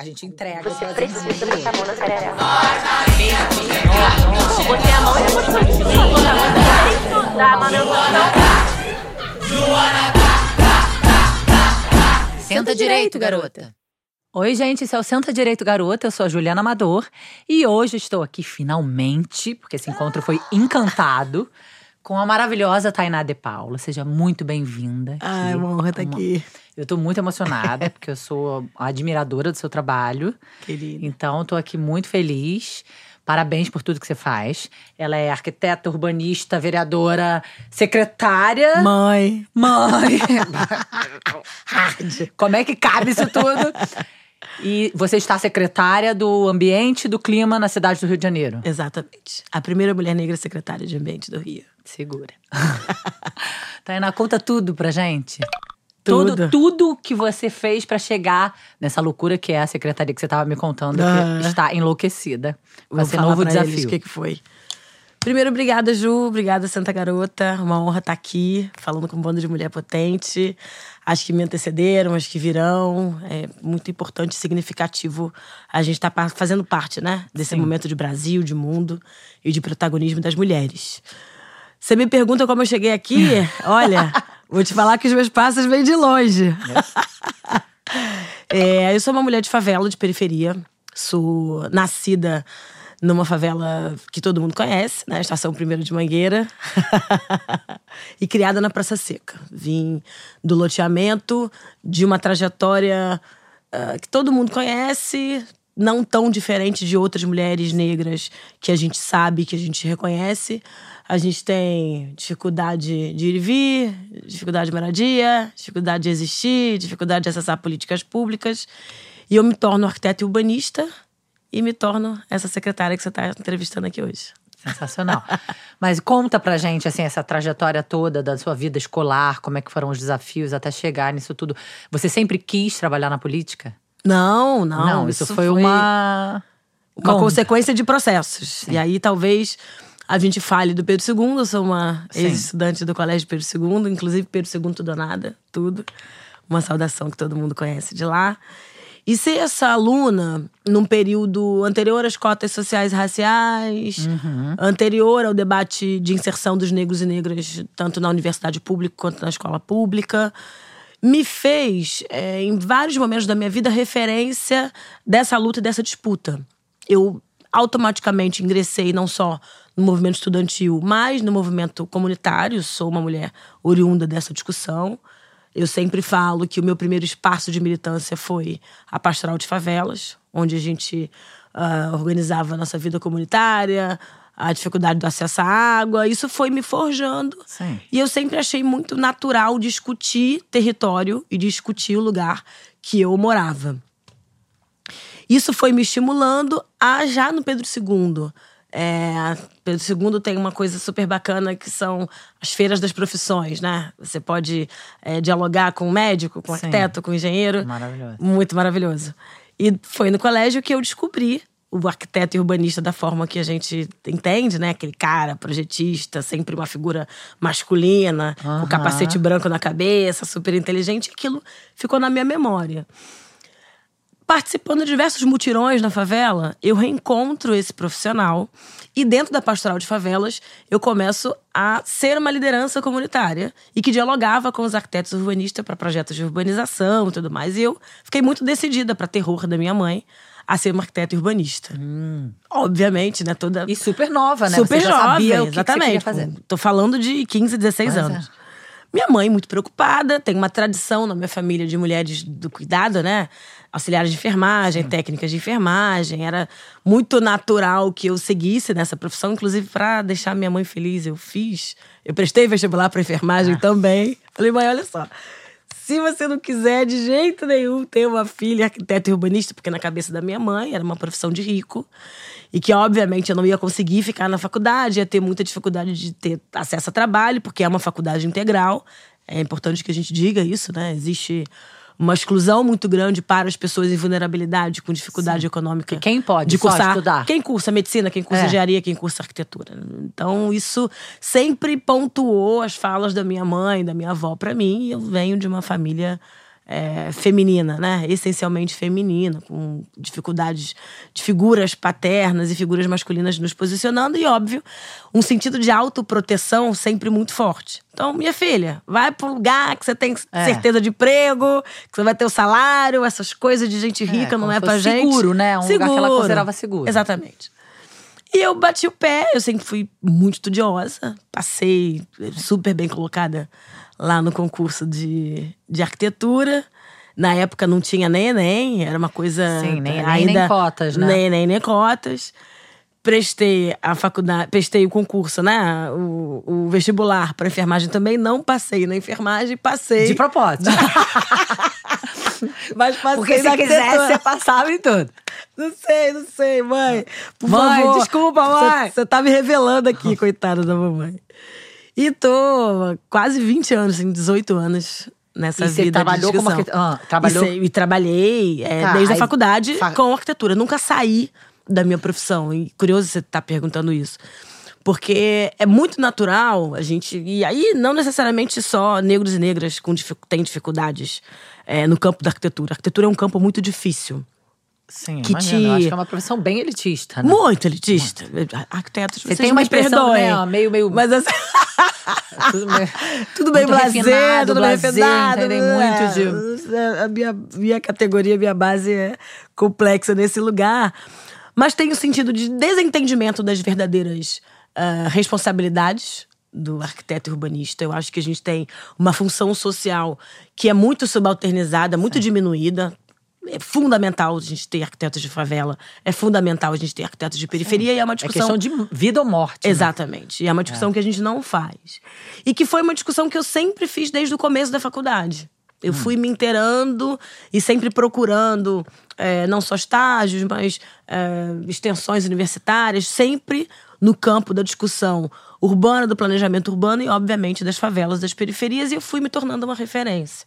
A gente entrega. Você precisa botar a mão na sararela. Botei a mão e depois continuei. Sem estudar, mano. Eu não. Senta direito, garota. Oi, gente, esse é o Senta Direito Garota. Eu sou a Juliana Amador e hoje estou aqui finalmente, porque esse encontro foi encantado, com a maravilhosa Tainá De Paula. Seja muito bem-vinda. aqui. Ai, uma honra estar aqui, Eu tô muito emocionada, porque eu sou admiradora do seu trabalho. querida. Então, tô aqui muito feliz. Parabéns por tudo que você faz. Ela é arquiteta, urbanista, vereadora, secretária. Mãe. Mãe! Como é que cabe isso tudo? E você está secretária do Ambiente e do Clima na cidade do Rio de Janeiro. Exatamente. A primeira mulher negra secretária de Ambiente do Rio. Segura. Tainá, conta tudo pra gente. Tudo. Tudo, tudo que você fez pra chegar nessa loucura que é a secretaria que você tava me contando, Ah. que está enlouquecida esse falar novo desafio. O que, que foi? Primeiro, obrigada, Ju. Obrigada, Santa Garota. Uma honra estar aqui, falando com um bando de mulher potente. Acho que me antecederam, acho que virão. É muito importante e significativo a gente estar fazendo parte, né? Desse Sim. momento de Brasil, de mundo e de protagonismo das mulheres. Você me pergunta como eu cheguei aqui? Olha, vou te falar que os meus passos vêm de longe. É, eu sou uma mulher de favela, de periferia. Sou nascida numa favela que todo mundo conhece, né? Estação Primeiro de Mangueira. e criada na Praça Seca. Vim do loteamento, de uma trajetória ah, que todo mundo conhece, não tão diferente de outras mulheres negras que a gente sabe, que a gente reconhece. A gente tem dificuldade de ir e vir, dificuldade de moradia, dificuldade de existir, dificuldade de acessar políticas públicas. E eu me torno arquiteta e urbanista e me torno essa secretária que você está entrevistando aqui hoje. Sensacional. Mas conta pra gente, assim, essa trajetória toda da sua vida escolar, como é que foram os desafios até chegar nisso tudo. Você sempre quis trabalhar na política? Não, não. isso, foi, uma. uma Conta. consequência de processos. E aí talvez a gente fale do Pedro II. Eu sou uma Sim. ex-estudante do Colégio Pedro II, inclusive Pedro II tudo ou nada, tudo. Uma saudação que todo mundo conhece de lá. E ser essa aluna num período anterior às cotas sociais e raciais, Uhum. anterior ao debate de inserção dos negros e negras, tanto na universidade pública quanto na escola pública, me fez, é, em vários momentos da minha vida, referência dessa luta e dessa disputa. Eu automaticamente ingressei não só no movimento estudantil, mas no movimento comunitário. Sou uma mulher oriunda dessa discussão. Eu sempre falo que o meu primeiro espaço de militância foi a Pastoral de Favelas, onde a gente ah, organizava a nossa vida comunitária, a dificuldade do acesso à água. Isso foi me forjando. Sim. E eu sempre achei muito natural discutir território e discutir o lugar que eu morava. Isso foi me estimulando a já no Pedro II. É, Pedro II tem uma coisa super bacana que são as feiras das profissões, né? Você pode é, dialogar com o médico, com o Sim. arquiteto, com o engenheiro. Maravilhoso. Muito maravilhoso. E foi no colégio que eu descobri o arquiteto e urbanista da forma que a gente entende, né? Aquele cara projetista, sempre uma figura masculina, com Aham. o capacete branco na cabeça, super inteligente. Aquilo ficou na minha memória. Participando de diversos mutirões na favela, eu reencontro esse profissional e dentro da pastoral de favelas eu começo a ser uma liderança comunitária e que dialogava com os arquitetos urbanistas para projetos de urbanização e tudo mais. E eu fiquei muito decidida, para terror da minha mãe, a ser uma arquiteta urbanista. Obviamente, né? Toda E super nova, né? super jovem, sabia que, que exatamente. queria fazer. Tô falando de 15, 16 Pois é. anos. Minha mãe, muito preocupada, tem uma tradição na minha família de mulheres do cuidado, né? Auxiliares de enfermagem, técnicas de enfermagem. Era muito natural que eu seguisse nessa profissão, inclusive para deixar minha mãe feliz. Eu fiz. Eu prestei vestibular para enfermagem também. Falei, mãe, olha só. Se você não quiser de jeito nenhum ter uma filha arquiteta e urbanista, porque na cabeça da minha mãe era uma profissão de rico, e que obviamente eu não ia conseguir ficar na faculdade, ia ter muita dificuldade de ter acesso a trabalho, porque é uma faculdade integral. É importante que a gente diga isso, né? Existe uma exclusão muito grande para as pessoas em vulnerabilidade, com dificuldade econômica. quem pode de só cursar, estudar? Quem cursa medicina, quem cursa É. engenharia, quem cursa arquitetura. Então, isso sempre pontuou as falas da minha mãe, da minha avó para mim. E eu venho de uma família é, feminina, né? Essencialmente feminina, com dificuldades de figuras paternas e figuras masculinas nos posicionando, e óbvio, um sentido de autoproteção sempre muito forte. Então, minha filha, vai pro lugar que você tem É. certeza de emprego, que você vai ter o salário, essas coisas de gente rica, não como é pra fosse gente. seguro, né? Um lugar que ela considerava seguro. Exatamente. E eu bati o pé, eu sempre fui muito estudiosa, passei super bem colocada lá no concurso de, de arquitetura. Na época não tinha nem Enem, era uma coisa. Sim, nem ainda, nem cotas, né? Nem Enem, nem cotas. Prestei a faculdade, prestei o concurso, né? O, o vestibular para enfermagem também. Não passei na enfermagem, passei. De propósito. Mas passei Porque se quisesse, você passava em tudo. Não sei, não sei, mãe. Por Mãe, favor. desculpa, mãe. Você tá me revelando aqui, coitada da mamãe. E tô quase 20 anos, assim, 18 anos nessa E você vida trabalhou de como discussão. arquite- ah, trabalhou- E, e trabalhei é, Tá, desde a aí- faculdade fa- com arquitetura. Nunca saí da minha profissão. E curioso você estar perguntando isso. Porque é muito natural a gente. E aí, não necessariamente só negros e negras com têm dificuldades é, no campo da arquitetura. A arquitetura é um campo muito difícil. Sim, Que imagina. Eu te- acho que é uma profissão bem elitista, né? Muito elitista. Arquitetos, Você tem uma expressão, né, ó, meio- meio- Mas assim, Tudo meio, tudo bem muito blasé, refinado, tudo bem refinado. entendem é, muito de... A minha, minha categoria, minha base é complexa nesse lugar. Mas tem o sentido de desentendimento das verdadeiras ah, responsabilidades do arquiteto urbanista. Eu acho que a gente tem uma função social que é muito subalternizada, muito diminuída. É fundamental a gente ter arquitetos de favela. É fundamental a gente ter arquitetos de periferia. E é uma É discussão questão de vida ou morte. né? Exatamente. E é uma discussão que a gente não faz. E que foi uma discussão que eu sempre fiz desde o começo da faculdade. Eu fui me inteirando e sempre procurando eh, não só estágios, mas eh, extensões universitárias, sempre no campo da discussão urbana, do planejamento urbano e, obviamente, das favelas, das periferias, e eu fui me tornando uma referência.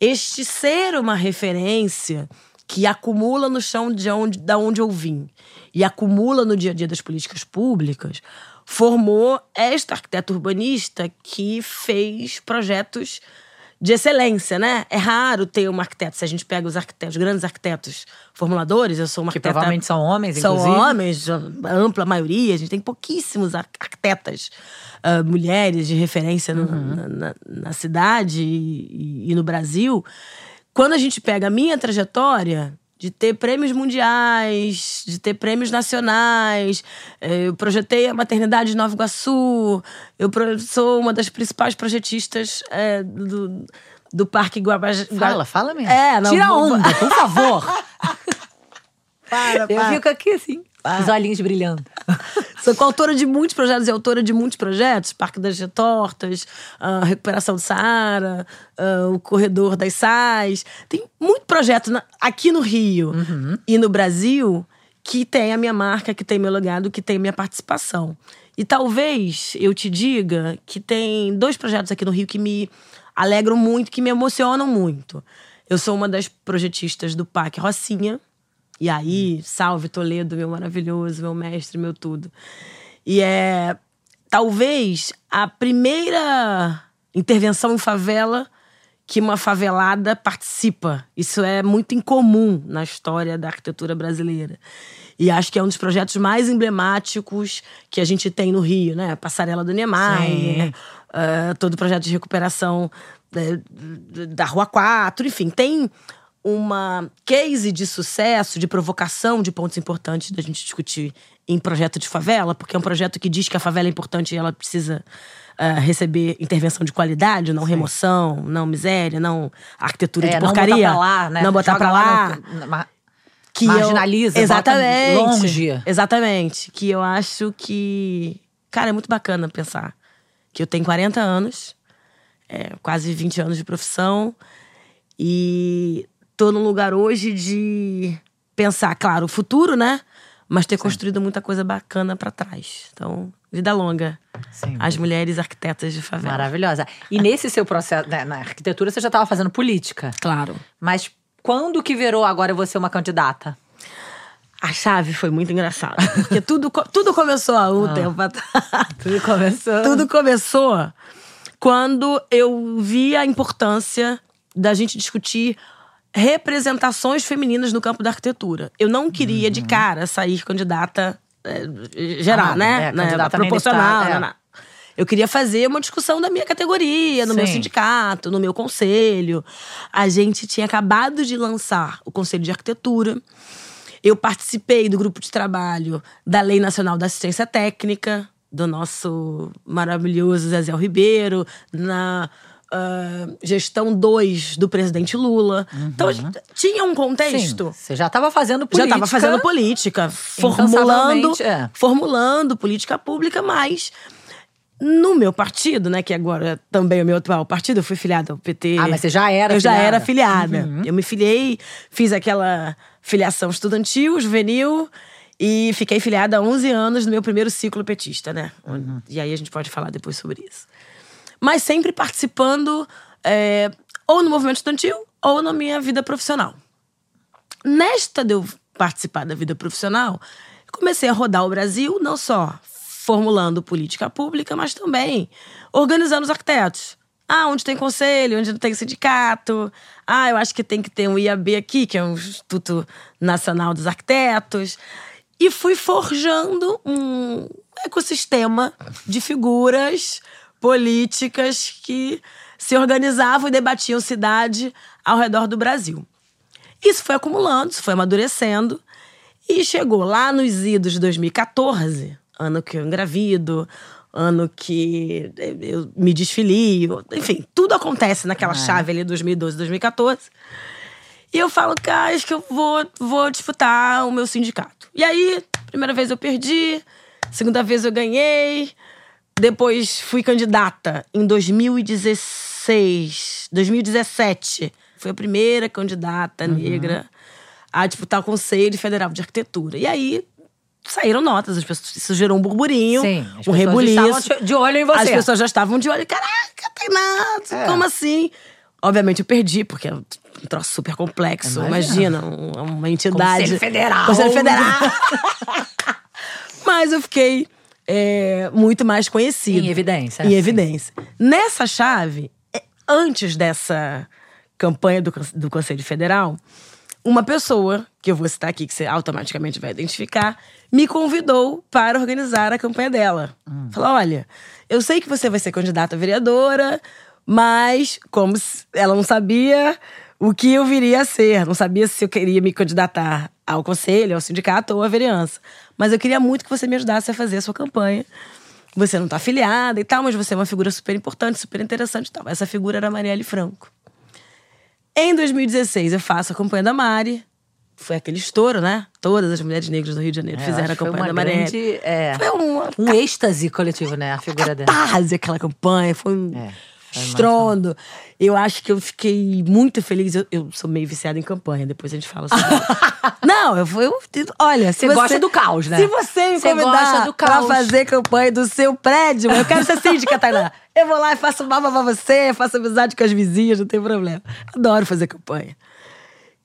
Este ser uma referência que acumula no chão de onde, da onde eu vim e acumula no dia a dia das políticas públicas, formou esta arquiteta urbanista que fez projetos de excelência, né? É raro ter um arquiteto. Se a gente pega os arquitetos, grandes arquitetos formuladores, eu sou uma Que arquiteta... provavelmente são homens, São inclusive. homens, a ampla maioria. A gente tem pouquíssimos ar- arquitetas, ah, mulheres de referência no- Uhum. na, na- na cidade e, e no Brasil. Quando a gente pega a minha trajetória de ter prêmios mundiais, de ter prêmios nacionais, eh, eu projetei a maternidade de Nova Iguaçu, eu sou uma das principais projetistas eh, do, do Parque Guabajara. Fala, fala mesmo. É, não, Tira vou- onda, por favor. Para, Eu para. fico aqui assim, os olhinhos brilhando. Sou coautora de muitos projetos e autora de muitos projetos. Parque das Retortas, a Recuperação do Saara, ah, o Corredor das Sais. Tem muito projeto na- aqui no Rio e no Brasil que tem a minha marca, que tem meu legado, que tem minha participação. E talvez eu te diga que tem dois projetos aqui no Rio que me alegram muito, que me emocionam muito. Eu sou uma das projetistas do Parque Rocinha, e aí, salve Toledo, meu maravilhoso, meu mestre, meu tudo. E é talvez a primeira intervenção em favela que uma favelada participa. Isso é muito incomum na história da arquitetura brasileira. E acho que é um dos projetos mais emblemáticos que a gente tem no Rio, né? Passarela do Niemeyer, ah, todo o projeto de recuperação né, da Rua 4, enfim, tem uma case de sucesso, de provocação de pontos importantes da gente discutir em projeto de favela, porque é um projeto que diz que a favela é importante e ela precisa ah, receber intervenção de qualidade, não remoção, não miséria, não arquitetura de É, não porcaria. botar pra lá, né? Não botar Joga pra lá. no- ma- que eu- marginaliza, bota exatamente, longe. Exatamente. Que eu acho que. Cara, é muito bacana pensar que eu tenho 40 anos, é, quase 20 anos de profissão, e tô num lugar hoje de pensar, claro, o futuro, né? Mas ter construído muita coisa bacana pra trás. Então, vida longa. Sim. As mulheres arquitetas de favela. Maravilhosa. E nesse seu processo, né, na arquitetura, você já estava fazendo política. Claro. Mas quando que virou agora você uma candidata? A chave foi muito engraçada. Porque tudo, tudo começou há um tempo atrás. Tudo começou. Tudo começou quando eu vi a importância da gente discutir representações femininas no campo da arquitetura. Eu não queria, de cara, sair candidata é, geral, Ah, né? é, né? candidata Proporcional, deputada, é. não, não. Eu queria fazer uma discussão da minha categoria, no meu Sim. sindicato, no meu conselho. A gente tinha acabado de lançar o Conselho de Arquitetura. Eu participei do grupo de trabalho da Lei Nacional da Assistência Técnica, do nosso maravilhoso Zezé Ribeiro, na ah, gestão 2 do presidente Lula. Então, a gente tinha um contexto. Sim, você já estava fazendo Já política. estava fazendo política, formulando, é. formulando política pública, mas no meu partido, né, que agora também é o meu atual partido, eu fui filiada ao PT. Ah, mas você já era Eu já filiada? era filiada. Uhum. Eu me filiei, fiz aquela filiação estudantil, juvenil, e fiquei filiada há 11 anos no meu primeiro ciclo petista, né? Uhum. E aí a gente pode falar depois sobre isso. Mas sempre participando é, ou no movimento estudantil ou na minha vida profissional. Nesta de eu participar da vida profissional, comecei a rodar o Brasil, não só formulando política pública, mas também organizando os arquitetos. Ah, onde tem conselho, onde não tem sindicato. Ah, eu acho que tem que ter um IAB aqui, que é o Instituto Nacional dos Arquitetos. E fui forjando um ecossistema de figuras políticas que se organizavam e debatiam cidade ao redor do Brasil. Isso foi acumulando, isso foi amadurecendo. E chegou lá nos idos de 2014, ano que eu engravido, ano que eu me desfilio, enfim, tudo acontece naquela chave ali 2012, 2014. E eu falo, cara, acho que eu vou, vou disputar o meu sindicato. E aí, primeira vez eu perdi, segunda vez eu ganhei, depois fui candidata em 2016, 2017. Fui a primeira candidata negra a disputar o Conselho Federal de Arquitetura. E aí saíram notas, as pessoas, isso gerou um burburinho, Sim, um rebuliço. de olho em você. As pessoas já estavam de olho. Caraca, Tainá, É. como assim? Obviamente eu perdi, porque é um troço super complexo. Imagina. Imagina, um- uma entidade. Conselho Federal. Conselho Federal. Mas eu fiquei é, muito mais conhecida. Em evidência, Em sim. evidência. Nessa chave, é, antes dessa campanha do, do Conselho Federal, uma pessoa, que eu vou citar aqui, que você automaticamente vai identificar, me convidou para organizar a campanha dela. Hum. Falou: olha, eu sei que você vai ser candidata a vereadora, mas como ela não sabia o que eu viria a ser, não sabia se eu queria me candidatar ao conselho, ao sindicato ou à vereança. Mas eu queria muito que você me ajudasse a fazer a sua campanha. Você não está afiliada e tal, mas você é uma figura super importante, super interessante e tal. Essa figura era a Marielle Franco. Em 2016, eu faço a campanha da Mari. Foi aquele estouro, né? Todas as mulheres negras do Rio de Janeiro É, fizeram a campanha da Marielle. grande, é, Foi uma um êxtase coletivo, né? A figura dela. catarse aquela campanha, foi um É, estrondo. Eu acho que eu fiquei muito feliz. Eu, eu sou meio viciada em campanha, depois a gente fala sobre isso. Não, eu, eu olha, se Você você, gosta do caos, né? Se você me Você convidar pra fazer campanha do seu prédio, eu quero ser síndica, Tainá. Eu vou lá e faço baba pra você, faço amizade com as vizinhas, não tem problema. Adoro fazer campanha.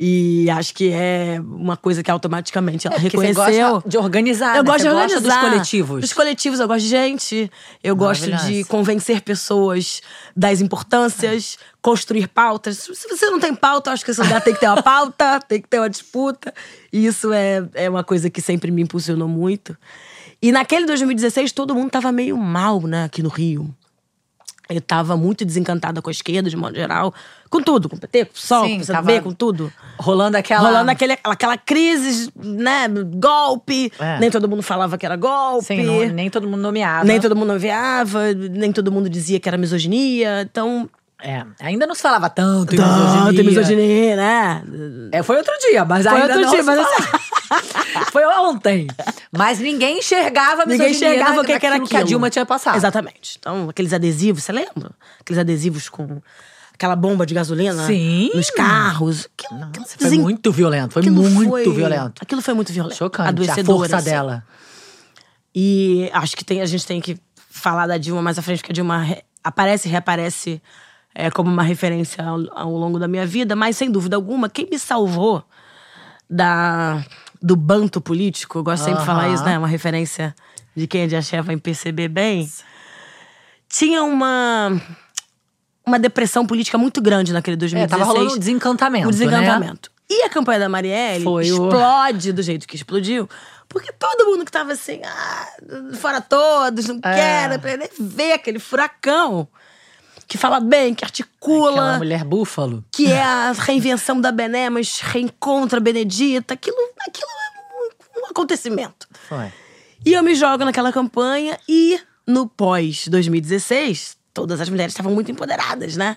E acho que é uma coisa que automaticamente ela É, porque você reconheceu. gosta de organizar, Eu né? gosto de organizar. dos coletivos. Dos coletivos, eu gosto de gente. Eu gosto de convencer pessoas das importâncias, construir pautas. Se você não tem pauta, eu acho que esse lugar tem que ter uma pauta, tem que ter uma disputa. E isso é, é uma coisa que sempre me impulsionou muito. E naquele 2016, todo mundo tava meio mal, né, aqui no Rio. Eu tava muito desencantada com a esquerda, de modo geral. Com tudo, com o PT, com o PSOL, Sim, com o PCB, com tudo. Rolando aquela. Rolando aquele, aquela crise, né? Golpe. É. Nem todo mundo falava que era golpe. Sim, não- nem todo mundo nomeava. Nem todo mundo enviava, nem todo mundo dizia que era misoginia. Então. É, ainda não se falava tanto em Tanto misoginia. misoginia, né? É, foi outro dia, mas Foi ainda outro não dia, mas falava. Foi ontem. Mas ninguém enxergava a Ninguém enxergava o que, que era aquilo. que a Dilma tinha passado. Exatamente. Então, aqueles adesivos, você lembra? Aqueles adesivos com aquela bomba de gasolina Sim. nos carros. Aquilo, Nossa, foi desen- muito violento. Foi aquilo muito foi- violento. Aquilo foi muito violento. Chocante. A força assim. dela. E acho que tem, a gente tem que falar da Dilma mais à frente, porque a Dilma re- aparece e reaparece é, como uma referência ao, ao longo da minha vida, mas sem dúvida alguma, quem me salvou da, do banto político, eu gosto sempre de falar isso, né? Uma referência de quem é de axé vai perceber bem. Tinha uma. uma depressão política muito grande naquele 2016. É, tava rolando um desencantamento, um né? desencantamento. E a campanha da Marielle Foi o- explode do jeito que explodiu. Porque todo mundo que tava assim, ah, fora todos, não É. quero, ver aquele furacão que fala bem, que articula, Aquela mulher búfalo. que é a reinvenção da Bené, mas reencontra a Benedita. Aquilo, aquilo é um, um acontecimento. Foi. E eu me jogo naquela campanha e no pós-2016, todas as mulheres estavam muito empoderadas, né?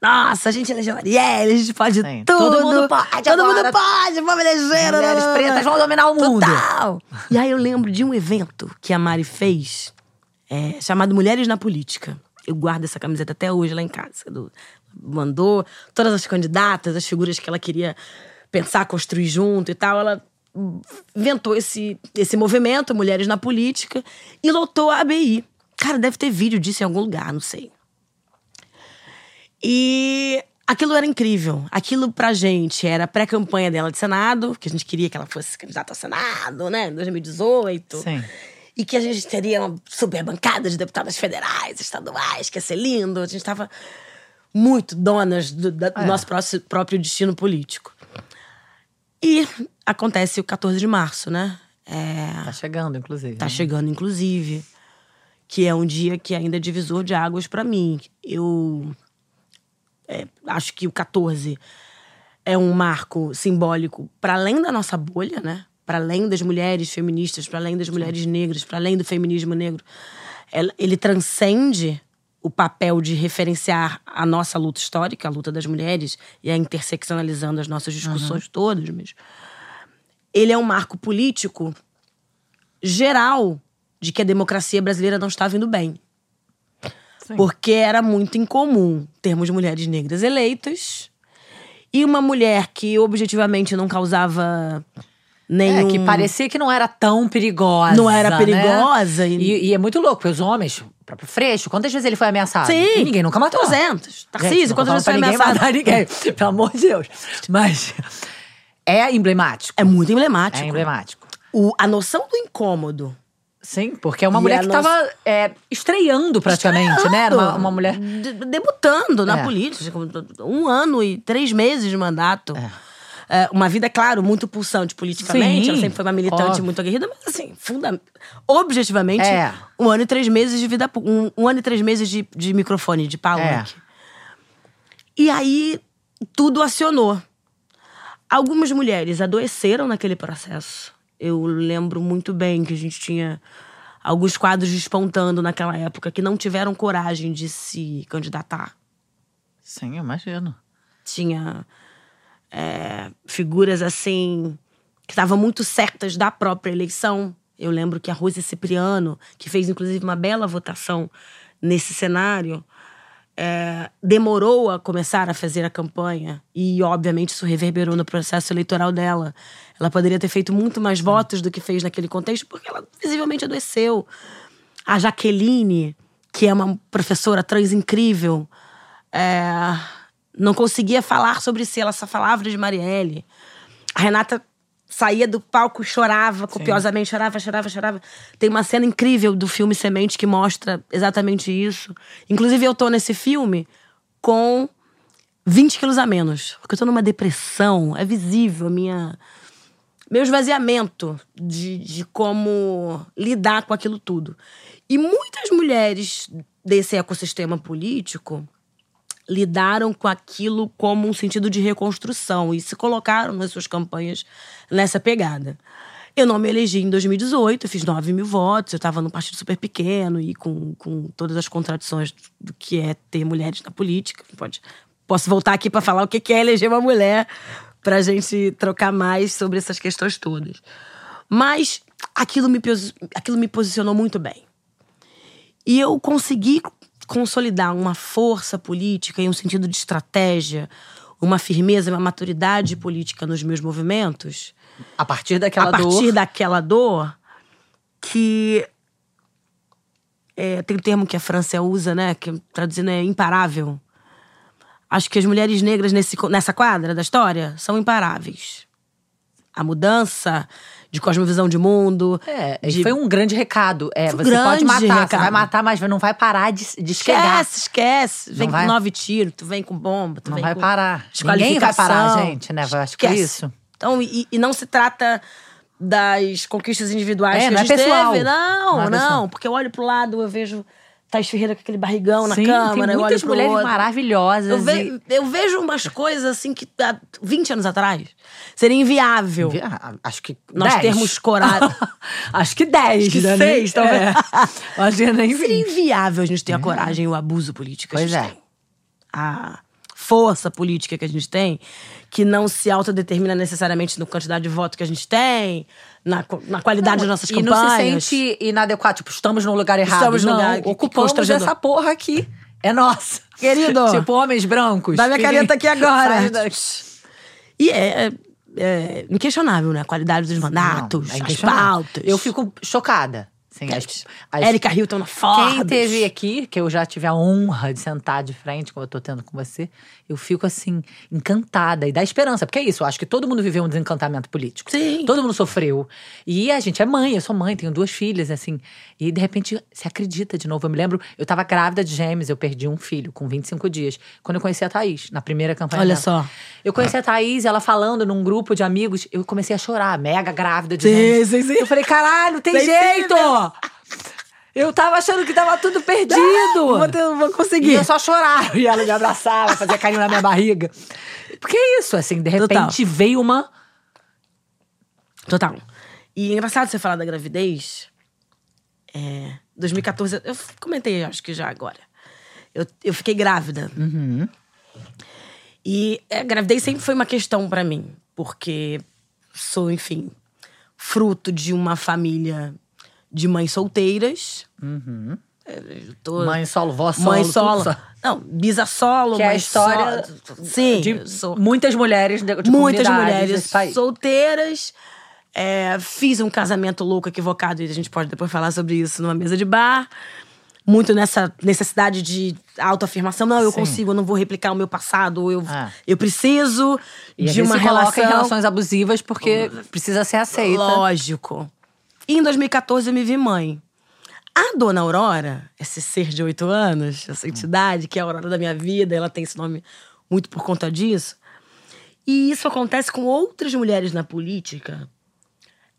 Nossa, a gente elegeu Marielle, a gente pode Sim, tudo. todo mundo pode Todo agora. mundo pode, vamos eleger. Mulheres pretas vão dominar o mundo. Total. E aí eu lembro de um evento que a Mari fez, é, chamado Mulheres na Política. Eu guardo essa camiseta até hoje lá em casa. Do- mandou todas as candidatas, as figuras que ela queria pensar, construir junto e tal. Ela inventou esse, esse movimento, Mulheres na Política, e lotou a ABI. Cara, deve ter vídeo disso em algum lugar, não sei. E aquilo era incrível. Aquilo pra gente era pré-campanha dela de Senado, que a gente queria que ela fosse candidata ao Senado, né, em 2018. Sim. E que a gente teria uma super bancada de deputadas federais, estaduais, que ia ser lindo. A gente tava muito donas do, da- do É. nosso próximo- próprio destino político. E acontece o 14 de março, né? É, Tá chegando, inclusive. Tá né? chegando, inclusive. Que é um dia que ainda é divisor de águas pra mim. Eu é, acho que o 14 é um marco simbólico para além da nossa bolha, né? Para além das mulheres feministas, para além das mulheres negras, para além do feminismo negro. Ele transcende o papel de referenciar a nossa luta histórica, a luta das mulheres, e a interseccionalizando as nossas discussões todas, mas ele é um marco político geral de que a democracia brasileira não estava indo bem. Sim. Porque era muito incomum termos mulheres negras eleitas e uma mulher que objetivamente não causava nenhum. É, que parecia que não era tão perigosa. Não era né? perigosa e- E, e é muito louco, porque os homens, o próprio Freixo, quantas vezes ele foi ameaçado? Sim. E ninguém nunca matou. 200. Gente, Tarcísio, quantas vezes foi ninguém ameaçado? matar ninguém, pelo amor de Deus. Mas é emblemático. É muito emblemático. É emblemático. O- a noção do incômodo. Sim, porque é uma E mulher que nossa- tava é, estreando praticamente, né? Era uma, uma mulher. De- debutando na É. política. Um ano e três meses de mandato. É, uma vida, claro, muito pulsante politicamente. Sim, ela sempre foi uma militante óbvio. muito aguerrida, mas assim, funda objetivamente, É. um ano e três meses de vida. Um, um ano e três meses de, de microfone, de palanque. É. E aí, tudo acionou. Algumas mulheres adoeceram naquele processo. Eu lembro muito bem que a gente tinha alguns quadros despontando naquela época que não tiveram coragem de se candidatar. Sim, eu imagino. Tinha é, figuras assim que estavam muito certas da própria eleição. Eu lembro que a Rose Cipriano, que fez inclusive uma bela votação nesse cenário, é, demorou a começar a fazer a campanha e, obviamente, isso reverberou no processo eleitoral dela. Ela poderia ter feito muito mais votos do que fez naquele contexto, porque ela visivelmente adoeceu. A Jaqueline, que é uma professora trans incrível, é, não conseguia falar sobre si, ela só falava de Marielle. A Renata saía do palco, chorava copiosamente, chorava, chorava, chorava. Tem uma cena incrível do filme Semente que mostra exatamente isso. Inclusive, eu tô nesse filme com 20 quilos a menos. Porque eu tô numa depressão, é visível a minha. Meu esvaziamento de, de como lidar com aquilo tudo. E muitas mulheres desse ecossistema político lidaram com aquilo como um sentido de reconstrução e se colocaram nas suas campanhas nessa pegada. Eu não me elegi em 2018, eu fiz 9 mil votos, eu estava num partido super pequeno e com, com todas as contradições do que é ter mulheres na política. Pode, posso voltar aqui para falar o que é eleger uma mulher, para a gente trocar mais sobre essas questões todas. Mas aquilo me, aquilo me posicionou muito bem. E eu consegui consolidar uma força política e um sentido de estratégia, uma firmeza, uma maturidade política nos meus movimentos, A partir daquela a partir dor. daquela dor que é, tem um termo que a França usa, né? Que traduzindo é imparável. Acho que as mulheres negras nesse, nessa quadra da história são imparáveis. a mudança de cosmovisão de mundo. É, de- foi um grande recado. É, Foi você pode grande matar, você recado. vai matar, mas não vai parar de, de. Esquece, esquece. Vem Não com vai- nove tiros, tu vem com bomba, tu Não vem vai com parar. Ninguém vai parar, gente, né? Eu acho que é isso. Então, e, e não se trata das conquistas individuais É, que não a é gente pessoal. teve. Não, Não é não, porque eu olho pro lado, eu vejo Thais Ferreira com aquele barrigão na Sim, câmara, tem eu olho muitas mulheres outro. maravilhosas. Eu, e- ve- eu vejo umas coisas assim que há 20 anos atrás seria inviável. Ah, Acho que Nós 10. termos coragem. Acho que 10, Acho que né? seis, Nem- talvez. É. Nem Seria 20. inviável a gente ter a coragem e o abuso político Pois é. tem. A força política que a gente tem, que não se autodetermina necessariamente na quantidade de voto que a gente tem, na, na qualidade das nossas e campanhas. não se sente inadequado. Tipo, estamos no lugar errado. Estamos no não, lugar ocupamos essa porra aqui. É nossa. Querido. tipo, homens brancos. Dá minha caneta aqui agora. E é, é- é inquestionável, né? A qualidade dos mandatos, Não, é as pautas. Eu fico chocada. Assim, as, as- Érica Hilton na Forbes. Quem teve aqui, que eu já tive a honra de sentar de frente, como eu tô tendo com você, eu fico assim, encantada e dá esperança. Porque é isso, eu acho que todo mundo viveu um desencantamento político. Sim. Todo mundo sofreu. E a gente é mãe, eu sou mãe, tenho duas filhas, assim. E de repente você acredita de novo. Eu me lembro, eu tava grávida de gêmeos, eu perdi um filho com 25 dias. Quando eu conheci a Thaís, na primeira campanha. Olha dela. só. Eu conheci a Thaís, ela falando num grupo de amigos, eu comecei a chorar, mega grávida de Sim, gêmeos. sim, sim. Eu falei, caralho, tem Tem jeito! filho. Eu tava achando que tava tudo perdido. Vou, ter- vou E conseguir. eu só chorava. E ela me abraçava, fazia carinho na minha barriga. Porque é isso, assim, de repente Total. veio uma. Total. E é engraçado você falar da gravidez. É, 2014, eu comentei, acho que já agora. Eu, eu fiquei grávida. E a gravidez sempre foi uma questão pra mim, porque sou, enfim, fruto de uma família de mães solteiras. É, eu tô- Mãe solo, vó solo. mãe solo. Não, bisa solo, Que é a mãe história solo. Sim, de muitas mulheres de, de muitas mulheres solteiras. É, fiz um casamento louco, equivocado, e a gente pode depois falar sobre isso numa mesa de bar. Muito nessa necessidade de autoafirmação. Não, eu Sim. consigo, eu não vou replicar o meu passado. Eu, Ah. eu preciso E de uma relação. em relações abusivas porque precisa ser aceita. Lógico. E em 2014 eu me vi mãe. A dona Aurora, esse ser de oito anos, essa entidade que é a Aurora da minha vida, ela tem esse nome muito por conta disso. E isso acontece com outras mulheres na política.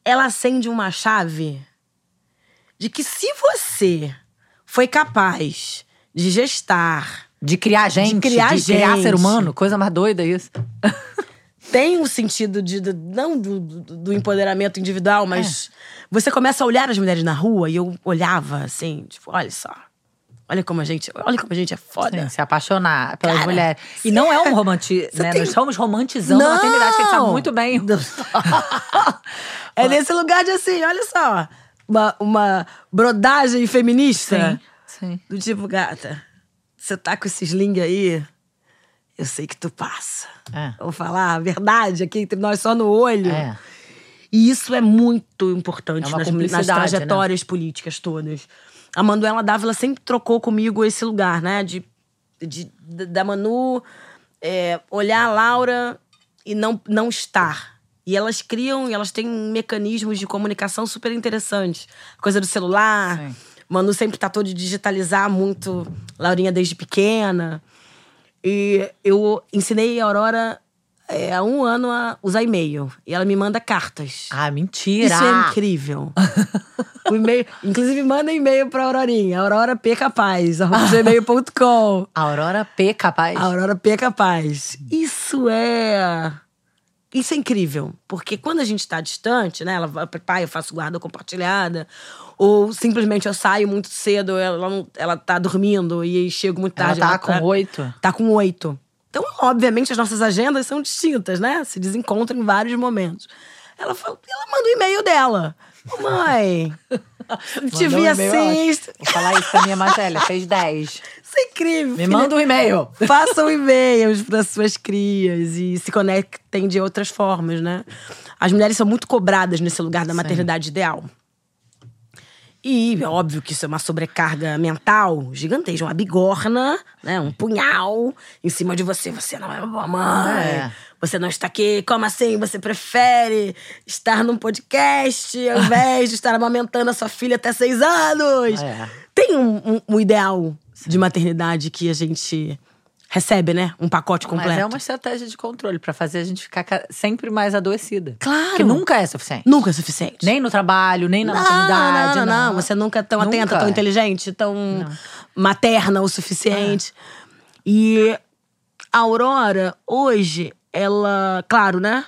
Ela acende uma chave de que se você foi capaz de gestar, De criar gente, de criar criar, gente. ser humano, coisa mais doida isso. tem um sentido de, de- não do, do- empoderamento individual, mas você começa a olhar as mulheres na rua e eu olhava assim, tipo, olha só. Olha como a gente, olha como a gente é foda. Sim, se apaixonar pelas Cara, mulheres. E não é um romantismo, né? tem- Nós estamos romantizando a maternidade, que a gente sabe muito bem. é nesse lugar de assim, olha só. Uma, uma brodagem feminista. Sim. Do tipo, gata, você tá com esse sling aí, eu sei que tu passa. É. Vou falar a verdade aqui entre nós só no olho. É. E isso é muito importante É nas, nas né? trajetórias políticas todas. A Manuela Dávila sempre trocou comigo esse lugar, né? De, de, da Manu é, olhar a Laura e não, não estar. E elas criam, elas têm mecanismos de comunicação super interessantes. Coisa do celular. Sim. Manu sempre tratou de digitalizar muito Laurinha desde pequena. E eu ensinei a Aurora é, há um ano a usar e-mail. E ela me manda cartas. Ah, mentira! Isso é incrível. o e-mail, inclusive, manda e-mail pra Aurorinha. Aurora P Capaz, gmail.com. Aurora P, capaz. Aurora P Capaz. Isso é. Isso é incrível. Porque quando a gente tá distante, né? Ela vai pai, eu faço guarda compartilhada. Ou simplesmente eu saio muito cedo, ela, não, ela tá dormindo e chego muito Ela tarde. tá com oito? Tá com oito. Então, obviamente, as nossas agendas são distintas, né? Se desencontram em vários momentos. Ela, fala, ela manda o e-mail dela. Mãe, te vi um assim. ótimo. Vou falar isso pra minha mais velha, fez 10. Isso é incrível. Me filha. manda um e-mail. Façam e-mails para suas crias e se conectem de outras formas, né? As mulheres são muito cobradas nesse lugar da maternidade ideal. E é óbvio que isso é uma sobrecarga mental gigantesca, uma bigorna, né? Um punhal em cima de você. Você não é uma boa mãe. É. Você não está aqui. Como assim? Você prefere estar num podcast ao invés de estar amamentando a sua filha até seis anos? É. Tem um, um- um ideal de maternidade que a gente recebe, né? Um pacote completo. Mas é uma estratégia de controle pra fazer a gente ficar ca- sempre mais adoecida. Claro. Porque nunca é suficiente. Nunca é suficiente. Nem no trabalho, nem na não, maternidade. não, não, não. Você nunca é tão Nunca atenta, tão é. inteligente, tão materna o suficiente. E a Aurora, hoje, ela, claro, né?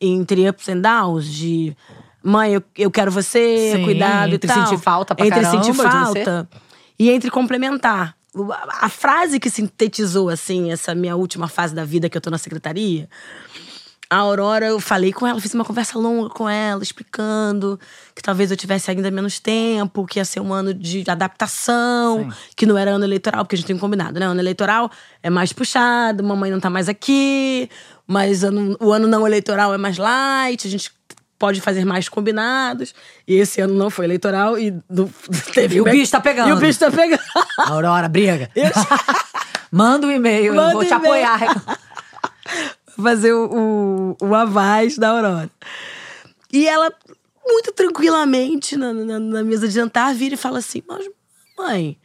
Entre ups and downs, de mãe, eu, eu quero você, Sim, cuidado entre e tal. sentir falta pra Entre caramba sentir falta e entre complementar. A frase que sintetizou, assim, essa minha última fase da vida que eu tô na secretaria, a Aurora, eu falei com ela, fiz uma conversa longa com ela, explicando que talvez eu tivesse ainda menos tempo, que ia ser um ano de adaptação, que não era ano eleitoral, porque a gente tem combinado, né? Ano eleitoral é mais puxado, mamãe não tá mais aqui, mas ano- o ano não eleitoral é mais light, a gente pode fazer mais combinados. E esse ano não foi eleitoral e não, teve E o bicho tá pegando. E o bicho tá pegando. Aurora, briga. Eu- Manda um e-mail, eu Manda vou um te apoiar. fazer o, o, o avaz da Aurora. E ela, muito tranquilamente, na, na, na mesa de jantar, vira e fala assim: Mas, mãe,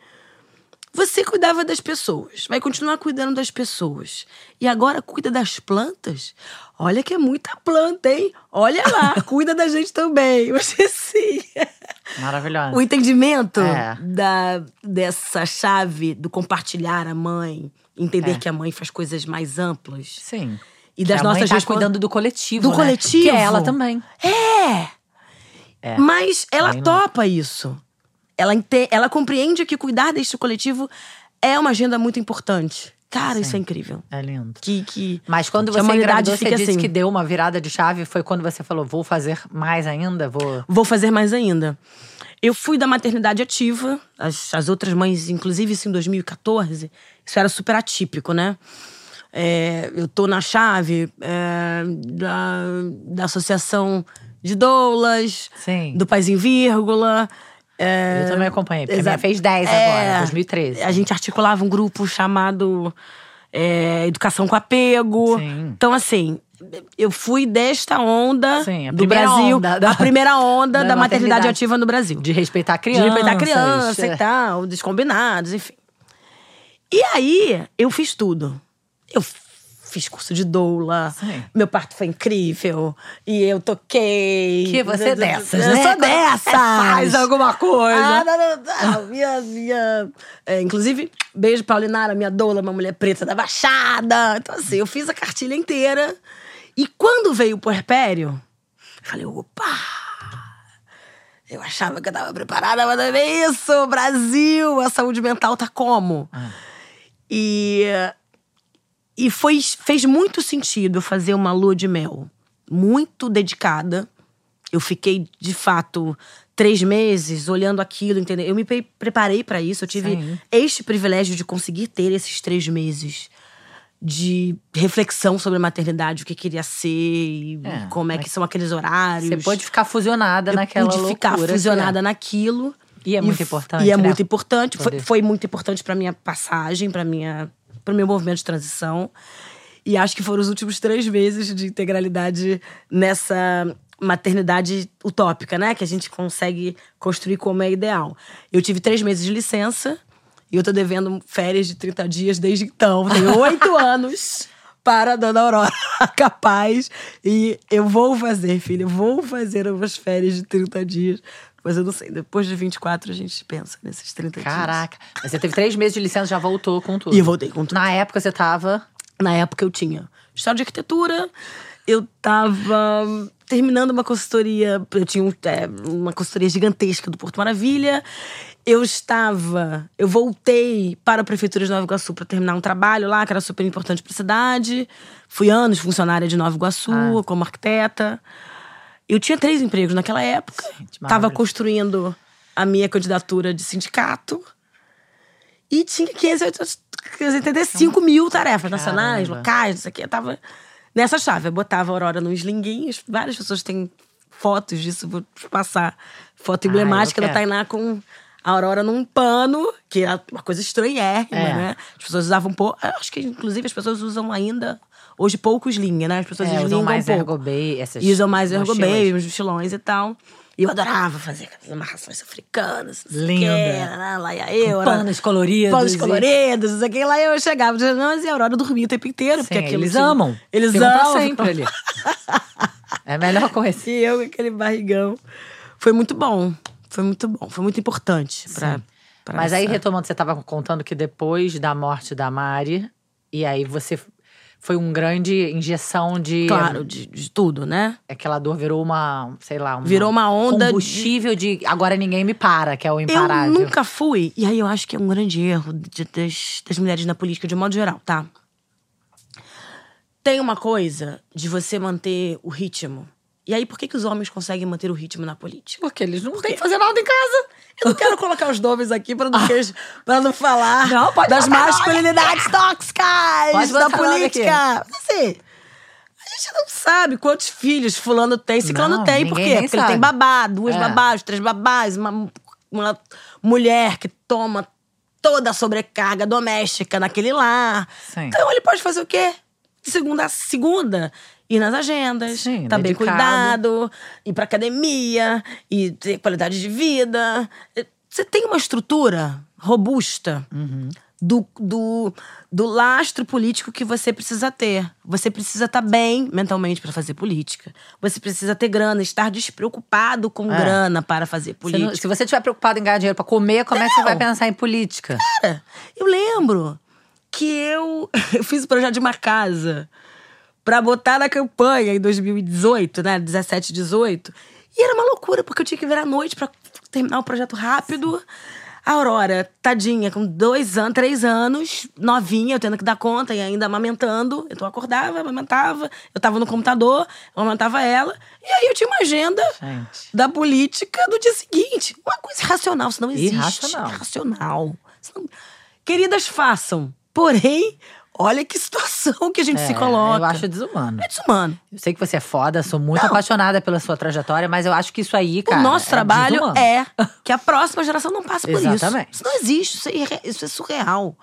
você cuidava das pessoas, vai continuar cuidando das pessoas. E agora cuida das plantas? Olha que é muita planta, hein? Olha lá, cuida da gente também. Você sim. Maravilhosa. O entendimento É. da, dessa chave do compartilhar a mãe, entender É. que a mãe faz coisas mais amplas. Sim. E das Que a mãe nossas tá respon- cuidando do coletivo. Do né? coletivo. Que é ela também. É! É. Mas ela topa isso. Ela, ente- ela compreende que cuidar deste coletivo é uma agenda muito importante. Cara, isso é incrível. É lindo. Que, que, Mas quando que você engravidou, você disse assim. que deu uma virada de chave. Foi quando você falou, vou fazer mais ainda? Vou… Vou fazer mais ainda. Eu fui da maternidade ativa, as, as outras mães, inclusive isso em 2014, isso era super atípico, né? É, eu tô na chave é, da, da Associação de Doulas, Sim. do Pais em Vírgula. É, Eu também acompanhei, porque a Exa- minha fez 10 É, agora, 2013. A gente articulava um grupo chamado é, Educação com Apego. Sim. Então, assim, eu fui desta onda Sim, a do Brasil. onda da- a primeira onda da, da maternidade, maternidade. ativa no Brasil. De respeitar a De criança. respeitar a criança e tal, dos combinados, enfim. E aí, eu fiz tudo. Eu fiz curso de doula. Sim. Meu parto foi incrível. E eu toquei. Que você é dessas, Eu né? sou dessas. Faz alguma coisa. Ah, não, não, não. Minha, minha... é, inclusive, beijo Paulinara, minha doula, uma mulher preta da Baixada. Então, assim, eu fiz a cartilha inteira. E quando veio o puerpério, eu falei, opa! Eu achava que eu tava preparada, mas não é isso. Brasil, a saúde mental tá como? E, e foi, fez muito sentido fazer uma lua de mel muito dedicada. Eu fiquei, de fato, três meses olhando aquilo, entendeu? Eu me pre- preparei para isso. Eu tive Sim. este privilégio de conseguir ter esses três meses de reflexão sobre a maternidade, o que queria ser, e É, como é que são aqueles horários. Você pode ficar fusionada Eu naquela pude ficar loucura que fusionada é. naquilo. E é muito f- importante, E é né? muito importante. Foi, foi muito importante pra minha passagem, para minha pro meu movimento de transição. E acho que foram os últimos três meses de integralidade nessa maternidade utópica, né? Que a gente consegue construir como é ideal. Eu tive três meses de licença e eu tô devendo férias de 30 dias desde então. Tenho oito anos para a Dona Aurora capaz. E eu vou fazer, filha, eu vou fazer umas férias de 30 dias. Mas eu não sei, depois de 24 a gente pensa nesses 30 dias. Caraca. Mas você teve três meses de licença já voltou com tudo. E eu voltei com tudo. Na época você tava. Na época eu tinha história de arquitetura, eu tava terminando uma consultoria, eu tinha um- é, uma consultoria gigantesca do Porto Maravilha. Eu estava, eu voltei para a prefeitura de Nova Iguaçu para terminar um trabalho lá que era super importante para a cidade. Fui anos funcionária de Nova Iguaçu Ah. como arquiteta. Eu tinha três empregos naquela época. Gente, Estava maravilhoso. construindo a minha candidatura de sindicato. E tinha 585 mil tarefas nacionais, Caramba. locais, não sei o quê. Eu tava nessa chave. Eu botava a Aurora nos linguinhos. Várias pessoas têm fotos disso, vou passar. Foto emblemática eu da. Tainá com a Aurora num pano, que é uma coisa estranhérrima, É. né? As pessoas usavam pouco. Acho que, inclusive, as pessoas usam ainda. Hoje, poucos linha, né? As pessoas É, usam mais um ergobei, essas usam mais ergobei, os mochilões e tal. E eu adorava fazer aquelas amarrações africanas. Linda. né? Lá ia eu. Com era- panos coloridos Panos coloridos, não sei o que. Lá eu chegava, mas e a Aurora dormia o tempo inteiro. Sim, porque aquilo eles amam. Eles Ficam amam. sempre ali. É melhor coisa. E eu com aquele barrigão. Foi muito bom. Foi muito bom. Foi muito importante pra Mas aí, essa- retomando, você estava contando que depois da morte da Mari, e aí você foi um grande injeção de. Claro, de, de tudo, né? Aquela dor virou uma, sei lá, uma Virou uma onda de- combustível de... agora ninguém me para, que é o Eu imparável. nunca fui, e aí eu acho que é um grande erro de- das, das mulheres na política, de modo geral, tá? Tem uma coisa de você manter o ritmo. E aí, por que, que os homens conseguem manter o ritmo na política? Porque eles não têm que fazer nada em casa. Eu não quero colocar os nomes aqui pra não, pra não falar Não, pode das masculinidades tóxicas Pode da política. Assim, a gente não sabe quantos filhos fulano tem, ciclano Não, tem. Por quê? Porque ele tem sabe. babá, duas É. babás, três babás, uma, uma mulher que toma toda a sobrecarga doméstica naquele lar. Sim. Então ele pode fazer o quê? De segunda a segunda. Ir nas agendas, Sim, tá bem dedicado. cuidado, ir pra academia, e ter qualidade de vida. Você tem uma estrutura robusta Uhum. do, do, do lastro político que você precisa ter. Você precisa estar bem mentalmente para fazer política. Você precisa ter grana, estar despreocupado com É. grana para fazer Você política. não- se você estiver preocupado em ganhar dinheiro pra comer, como é que você Não. vai pensar em política? Cara, eu lembro que eu, eu fiz o projeto de uma casa pra botar na campanha em 2018, né? 17, 18. E era uma loucura, porque eu tinha que vir à noite pra terminar o projeto rápido. A Aurora, tadinha, com dois anos, três anos, novinha, eu tendo que dar conta e ainda amamentando. Então eu acordava, amamentava, eu tava no computador, amamentava ela. E aí eu tinha uma agenda Gente. da política do dia seguinte. Uma coisa irracional, isso não existe. Irracional. Irracional. Não- Queridas, façam. Porém, olha que situação que a gente se É, coloca. Eu acho desumano. É desumano. Eu sei que você é foda, sou muito apaixonada pela sua trajetória, mas eu acho que isso aí, cara. o nosso é trabalho desumano. é que a próxima geração não passe por Exatamente. isso. Isso não existe, isso é, isso é surreal.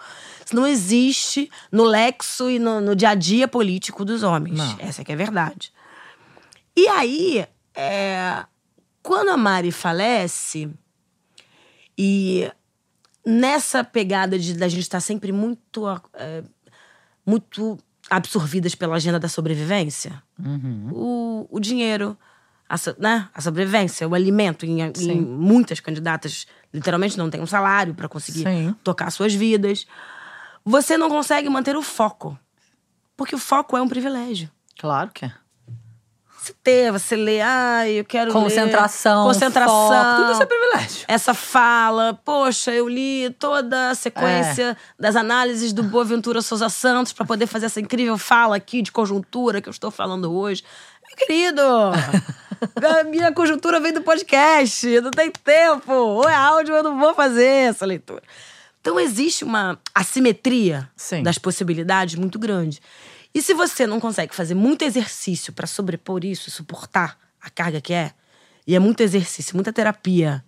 Isso não existe no lexo e no, no dia a dia político dos homens. Não. Essa que é a verdade. E aí, é, quando a Mari falece, e nessa pegada de da gente estar sempre muito, é, muito absorvidas pela agenda da sobrevivência, Uhum. o, o dinheiro, a, né? a sobrevivência, o alimento. Em, em muitas candidatas, literalmente, não tem um salário para conseguir Sim. tocar suas vidas. Você não consegue manter o foco. Porque o foco é um privilégio. Claro que é. Você ter, você lê, ah, eu quero ler. Concentração. Concentração. foco, tudo isso é privilégio. Essa fala, poxa, eu li toda a sequência das análises do Boaventura Souza Santos para poder fazer essa incrível fala aqui de conjuntura que eu estou falando hoje. Meu querido, a minha conjuntura vem do podcast, não tem tempo. Ou é áudio, eu não vou fazer essa leitura. Então existe uma assimetria Sim. das possibilidades muito grande. E se você não consegue fazer muito exercício para sobrepor isso suportar a carga que é, e é muito exercício, muita terapia,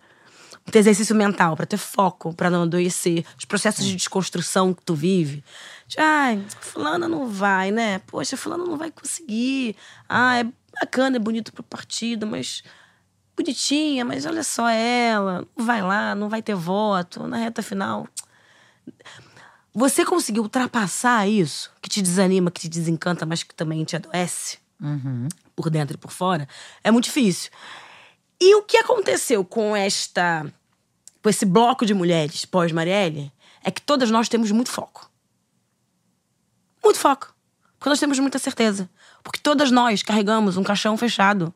muito exercício mental para ter foco, para não adoecer, os processos de desconstrução que tu vive. De, Ai, fulana não vai, né? Poxa, fulana não vai conseguir. Ah, é bacana, é bonito pro partido, mas bonitinha, mas olha só ela, não vai lá, não vai ter voto, na reta final. Você conseguiu ultrapassar isso, que te desanima, que te desencanta, mas que também te adoece, Uhum. por dentro e por fora, é muito difícil. E o que aconteceu com esta. com esse bloco de mulheres pós-Marielle é que todas nós temos muito foco. Muito foco. Porque nós temos muita certeza. Porque todas nós carregamos um caixão fechado.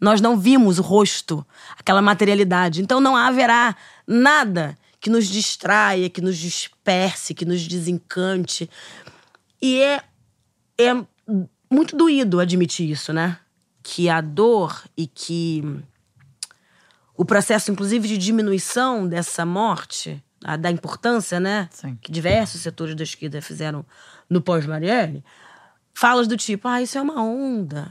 Nós não vimos o rosto, aquela materialidade. Então não haverá nada que nos distraia, que nos disperse, que nos desencante. E é, é muito doído admitir isso, né? Que a dor e que o processo, inclusive, de diminuição dessa morte, a- da importância, né? Sim. Que diversos setores da esquerda fizeram no pós-Marielle, falas do tipo, ah, isso é uma onda.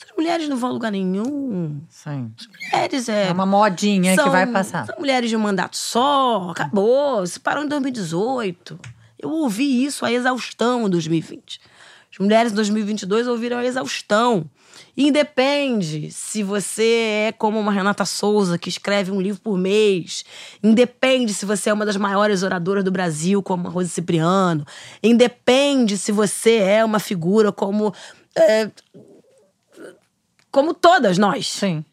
Essas mulheres não vão a lugar nenhum. Sim. Mulheres é. É uma modinha que são- vai passar. São mulheres de um mandato só, acabou. Se parou em 2018. Eu ouvi isso a exaustão em 2020. As mulheres em 2022 ouviram a exaustão. Independe se você é como uma Renata Souza, que escreve um livro por mês. Independe se você é uma das maiores oradoras do Brasil, como a Rose Cipriano. Independe se você é uma figura como. é, como todas nós Sim.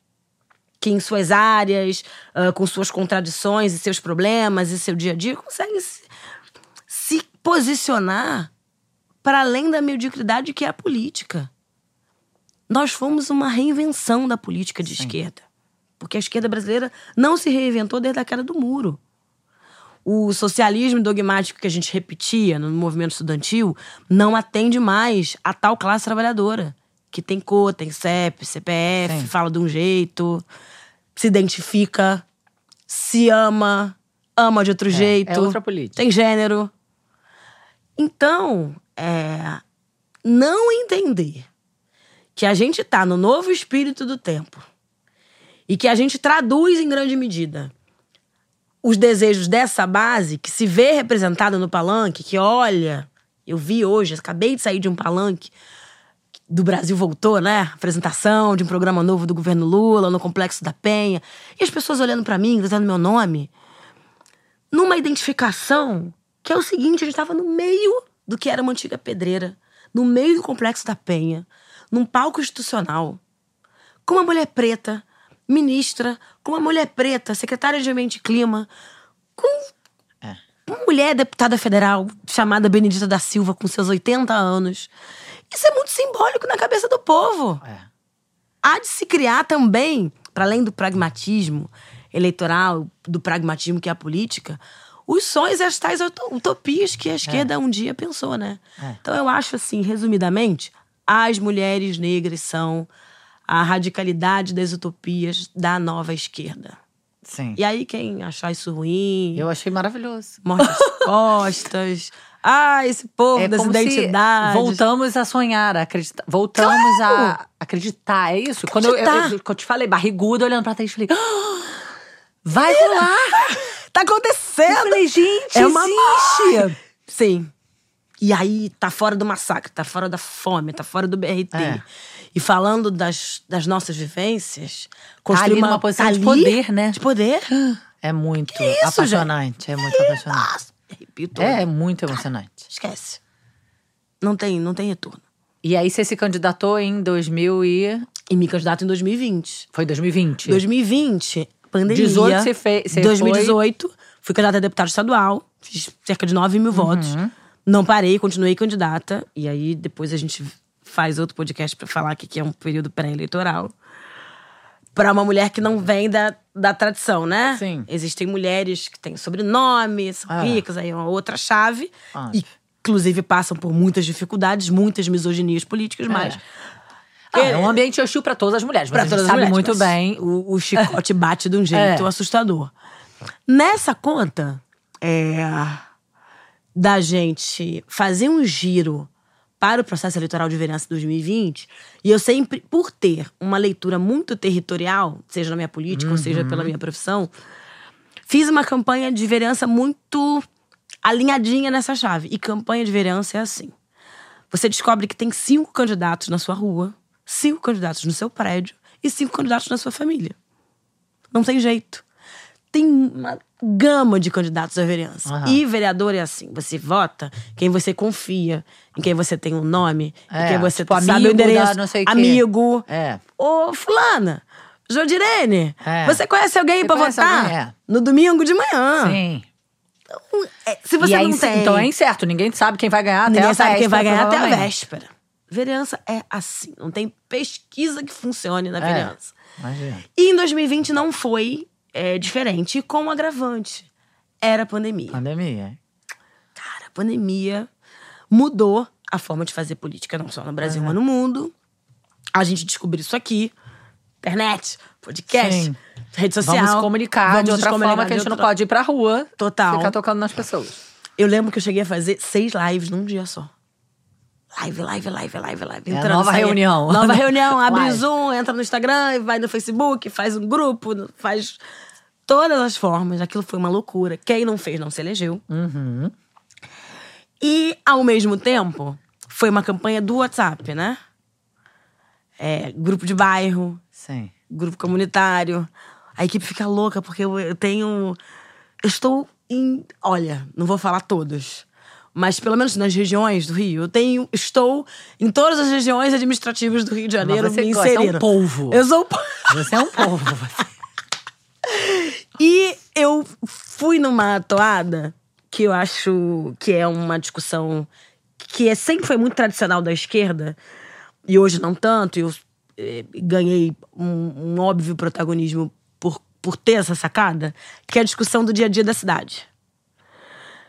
que em suas áreas, ah, com suas contradições e seus problemas e seu dia a dia, consegue se, se posicionar para além da mediocridade que é a política. Nós fomos uma reinvenção da política de esquerda. Porque a esquerda brasileira não se reinventou desde a queda do muro. O socialismo dogmático que a gente repetia no movimento estudantil não atende mais a tal classe trabalhadora. Que tem cor, tem CEP, CPF, Sim. fala de um jeito, se identifica, se ama, ama de outro jeito. é outra política. Tem gênero. Então, é, não entender que a gente tá no novo espírito do tempo e que a gente traduz em grande medida os desejos dessa base que se vê representada no palanque, que olha, eu vi hoje, acabei de sair de um palanque do Brasil voltou, né? Apresentação de um programa novo do governo Lula no Complexo da Penha, e as pessoas olhando pra mim, gritando meu nome, numa identificação que é o seguinte, a gente estava no meio do que era uma antiga pedreira, no meio do Complexo da Penha, num palco institucional, com uma mulher preta, ministra, com uma mulher preta, secretária de Ambiente e Clima, com É. uma mulher deputada federal chamada Benedita da Silva, com seus 80 anos. Isso é muito simbólico na cabeça do povo. É. Há de se criar também, para além do pragmatismo eleitoral, do pragmatismo que é a política, os sonhos e as tais uto- utopias que a esquerda um dia pensou, né? É. Então eu acho assim, resumidamente, as mulheres negras são a radicalidade das utopias da nova esquerda. Sim. E aí, quem achar isso ruim, Eu achei maravilhoso. morte as costas. Ah, esse povo É das identidades. voltamos a sonhar, a acreditar. Voltamos a acreditar, é isso? Quando eu, eu, Acreditar. eu, eu te falei, barriguda, olhando pra trás, eu falei, "Ah, vai rolar! Tá acontecendo! Eu falei, gente, É uma existe! Sim. E aí tá fora do massacre, tá fora da fome, tá fora do BRT. É. E falando das, das nossas vivências, ali construir uma numa posição tá de ali, poder, né? De poder. É muito isso, apaixonante, é muito apaixonante. Nossa, É, é muito emocionante. Esquece. Não tem, não tem retorno. E aí você se candidatou em 2000 e... E me candidato em 2020. Foi 2020? 2020, pandemia. 18 você fez- você 2018, fui candidata a deputada estadual, fiz cerca de 9 mil votos. Uhum. Não parei, continuei candidata. E aí depois a gente faz outro podcast pra falar que que é um período pré-eleitoral. Pra uma mulher que não vem da, da tradição, né? Sim. Existem mulheres que têm sobrenome, são Ah. ricas, aí é uma outra chave. Ah. E, inclusive, passam por muitas dificuldades, muitas misoginias políticas, mas. Ah, é um ambiente hostil pra todas as mulheres, mas Pra a gente todas as sabe mulheres, muito bem. O, o chicote bate de um jeito É. assustador. Nessa conta, é, da gente fazer um giro para o processo eleitoral de vereança de 2020, e eu sempre, por ter uma leitura muito territorial, seja na minha política ou seja pela minha profissão, fiz uma campanha de vereança muito alinhadinha nessa chave. E campanha de vereança é assim. Você descobre que tem cinco candidatos na sua rua, cinco candidatos no seu prédio e cinco candidatos na sua família. Não tem jeito. Tem uma gama de candidatos à vereança. Aham. E vereador é assim: você vota quem você confia, em quem você tem um nome, em É, quem você tipo, sabe amigo o endereço. amigo. É. Ô, Fulana, Jodirene, É. você conhece alguém conhece votar? alguém? É. No domingo de manhã. Sim. É, Se você aí, não tem. Então é incerto, ninguém sabe quem vai ganhar até Ninguém a sabe quem vai ganhar até a véspera. Vereança é assim. Não tem pesquisa que funcione na É. vereança. Imagina. E em 2020 não foi é, diferente. E com o agravante. Era a pandemia. Pandemia. Cara, a pandemia mudou a forma de fazer política, não só no Brasil, mas no mundo. A gente descobriu isso aqui. Internet, podcast, Sim. rede social. Vamos comunicar Vamos de outra comunicar forma que a gente não outra- pode ir pra rua. Total. Ficar tocando nas pessoas. Eu lembro que eu cheguei a fazer seis lives num dia só. Live, live, live, live, live. É a nova saindo. reunião. Nova reunião, abre Live. Zoom, entra no Instagram, vai no Facebook, faz um grupo, faz todas as formas. Aquilo foi uma loucura. Quem não fez não se elegeu. Uhum. E, ao mesmo tempo, foi uma campanha do WhatsApp, né? É, grupo de bairro, Sim. grupo comunitário. A equipe fica louca porque eu, tenho. Eu estou em. Olha, não vou falar todos. Mas pelo menos nas regiões do Rio, eu tenho, estou em todas as regiões administrativas do Rio de Janeiro você me gosta, é um polvo. Eu sou um polvo. Você é um povo. E eu fui numa toada que eu acho que é uma discussão que é, sempre foi muito tradicional da esquerda, e hoje não tanto, eu eh, ganhei um, um óbvio protagonismo por, por ter essa sacada, que é a discussão do dia a dia da cidade.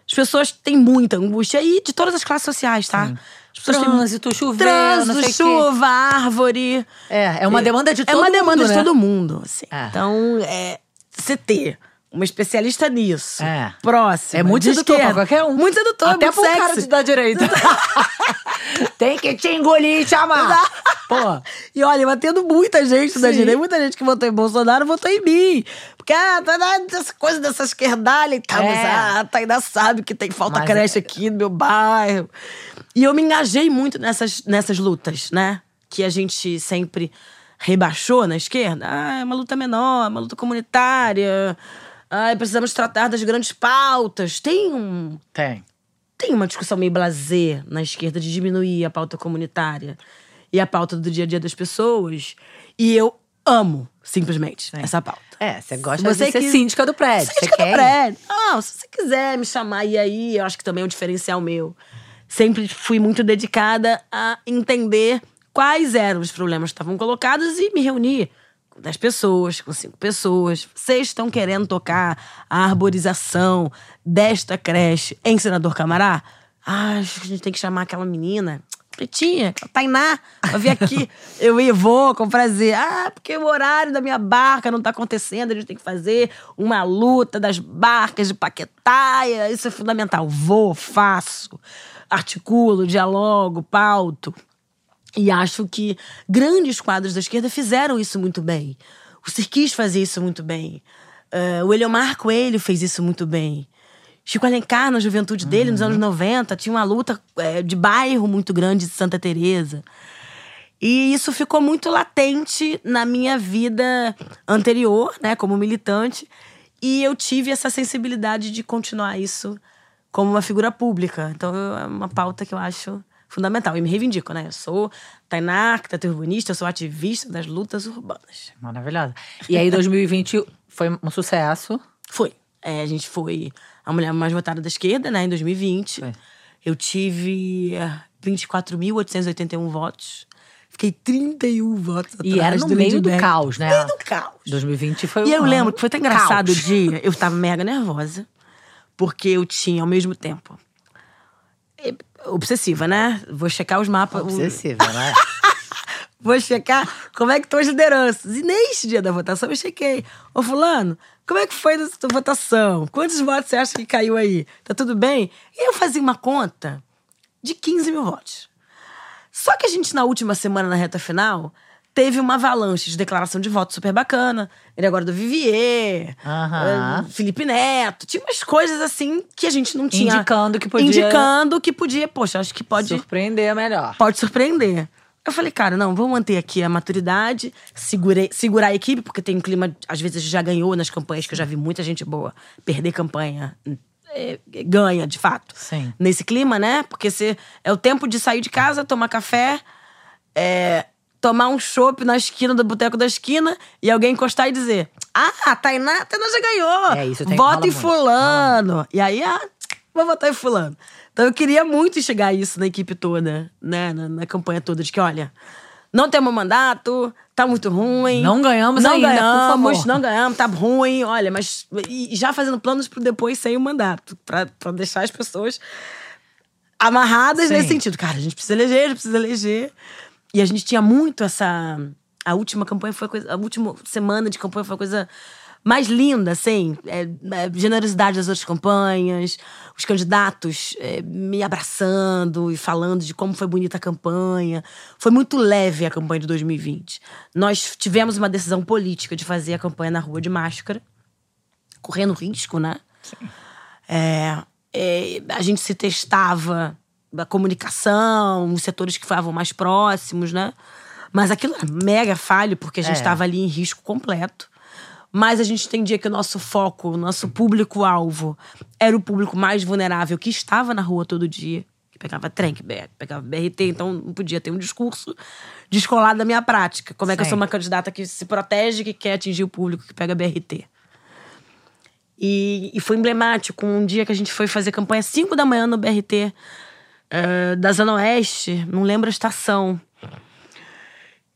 As pessoas têm muita angústia, e de todas as classes sociais, tá? As pessoas têm Trânsito, chover, Trânsito, não sei o quê. chuva, árvore. É, é uma demanda de todo É uma mundo, demanda de né? todo mundo. assim. É. Então, é, ter uma especialista nisso, É. próxima, É muito sedutor pra qualquer um. Muito sedutor, Até muito pro sexy. cara de da direita. Tem que te engolir e te amar. Pô. E olha, batendo muita gente da Sim. direita, muita gente que votou em Bolsonaro votou em mim. Porque, ah, tá essa coisa dessa esquerdalha e tal, mas É. ah, a Tainá sabe que tem falta Mas creche é- aqui no meu bairro. E eu me engajei muito nessas, nessas lutas, né? Que a gente sempre rebaixou na esquerda. Ah, é uma luta menor, é uma luta comunitária. Ah, precisamos tratar das grandes pautas. Tem um, Tem. tem uma discussão meio blasé na esquerda de diminuir a pauta comunitária e a pauta do dia a dia das pessoas. E eu amo, simplesmente, essa pauta. É, você gosta Você de ser que- síndica do prédio. Síndica do prédio. Não, se você quiser me chamar, e aí, eu acho que também é um diferencial meu. Sempre fui muito dedicada a entender quais eram os problemas que estavam colocados e me reunir com 10 pessoas, com 5 pessoas. Vocês estão querendo tocar a arborização desta creche em Senador Camará? Ah, acho que a gente tem que chamar aquela menina. Pretinha, Tainá, pra vir aqui. eu ia, vou, com prazer. Ah, porque o horário da minha barca não tá acontecendo, a gente tem que fazer uma luta das barcas de Paquetaia. Isso é fundamental. Vou, faço, articulo, dialogo, pauto. E acho que grandes quadros da esquerda fizeram isso muito bem. O Sirquis fazia isso muito bem. Eh, o Eliomar Coelho fez isso muito bem. Chico Alencar, na juventude dele, nos anos 90, tinha uma luta eh, de bairro muito grande de Santa Teresa. E isso ficou muito latente na minha vida anterior, né, como militante. E eu tive essa sensibilidade de continuar isso como uma figura pública. Então é uma pauta que eu acho fundamental. E me reivindico, né? Eu sou Tainá, arquiteta urbanista, eu sou ativista das lutas urbanas. Maravilhosa. E aí, 2020 foi um sucesso. Foi. É, a gente foi a mulher mais votada da esquerda, né, em 2020. Foi. Eu tive eh, 24.881 votos. Fiquei 31 votos atrás E era no do meio do caos, né? No meio do caos. 2020 foi E um eu lembro que foi tão engraçado o caos. dia. Eu tava mega nervosa. Porque eu tinha, ao mesmo tempo... Obsessiva, né? Vou checar os mapas. Obsessiva, né? Vou checar como é que estão as lideranças. E neste dia da votação eu chequei. Ô, fulano, como é que foi a tua votação? Quantos votos você acha que caiu aí? Tá tudo bem? E eu fazia uma conta de 15 mil votos. Só que a gente, na última semana, na reta final, teve uma avalanche de declaração de voto super bacana. Ele agora do Vivier, eh, Felipe Neto. Tinha umas coisas assim que a gente não tinha. Indicando que podia- Indicando que podia. Poxa, acho que pode Surpreender melhor. pode surpreender. Eu falei, cara, não, vamos manter aqui a maturidade, segurei, segurar a equipe, porque tem um clima, às vezes já ganhou nas campanhas, que eu já vi muita gente boa perder campanha. é, ganha, de fato. Sim. Nesse clima, né? Porque você, é o tempo de sair de casa, tomar café, é, tomar um chopp na esquina do boteco da esquina e alguém encostar e dizer: Ah, a Tainá, a Tainá já ganhou. É, isso tem- Vota em fulano. E aí, ah, vou votar em fulano. Então eu queria muito enxergar isso na equipe toda, né? Na, na campanha toda, de que, olha, não temos mandato, tá muito ruim. Não ganhamos não ainda, por ganhamos, favor. não ganhamos, tá ruim, olha, mas. E já fazendo planos pro depois sem o mandato, pra, pra deixar as pessoas amarradas Sim. nesse sentido. Cara, a gente precisa eleger, a gente precisa eleger. E a gente tinha muito essa. A última campanha foi a coisa. A última semana de campanha foi uma coisa mais linda, assim. É, é, generosidade das outras campanhas, os candidatos é, me abraçando e falando de como foi bonita a campanha. Foi muito leve a campanha de 2020. Nós tivemos uma decisão política de fazer a campanha na rua de máscara, correndo risco, né? Sim. É, é, a gente se testava a comunicação, os setores que estavam mais próximos, né? Mas aquilo era mega falho, porque a gente estava ali em risco completo mas a gente entendia que o nosso foco, o nosso público-alvo era o público mais vulnerável que estava na rua todo dia, que pegava trem, que pegava BRT, então não podia ter um discurso descolado da minha prática. Como é Sim. que eu sou uma candidata que se protege, que quer atingir o público que pega BRT? E, e foi emblemático um dia que a gente foi fazer campanha às 5 da manhã no BRT uh, da Zona Oeste, não lembro a estação.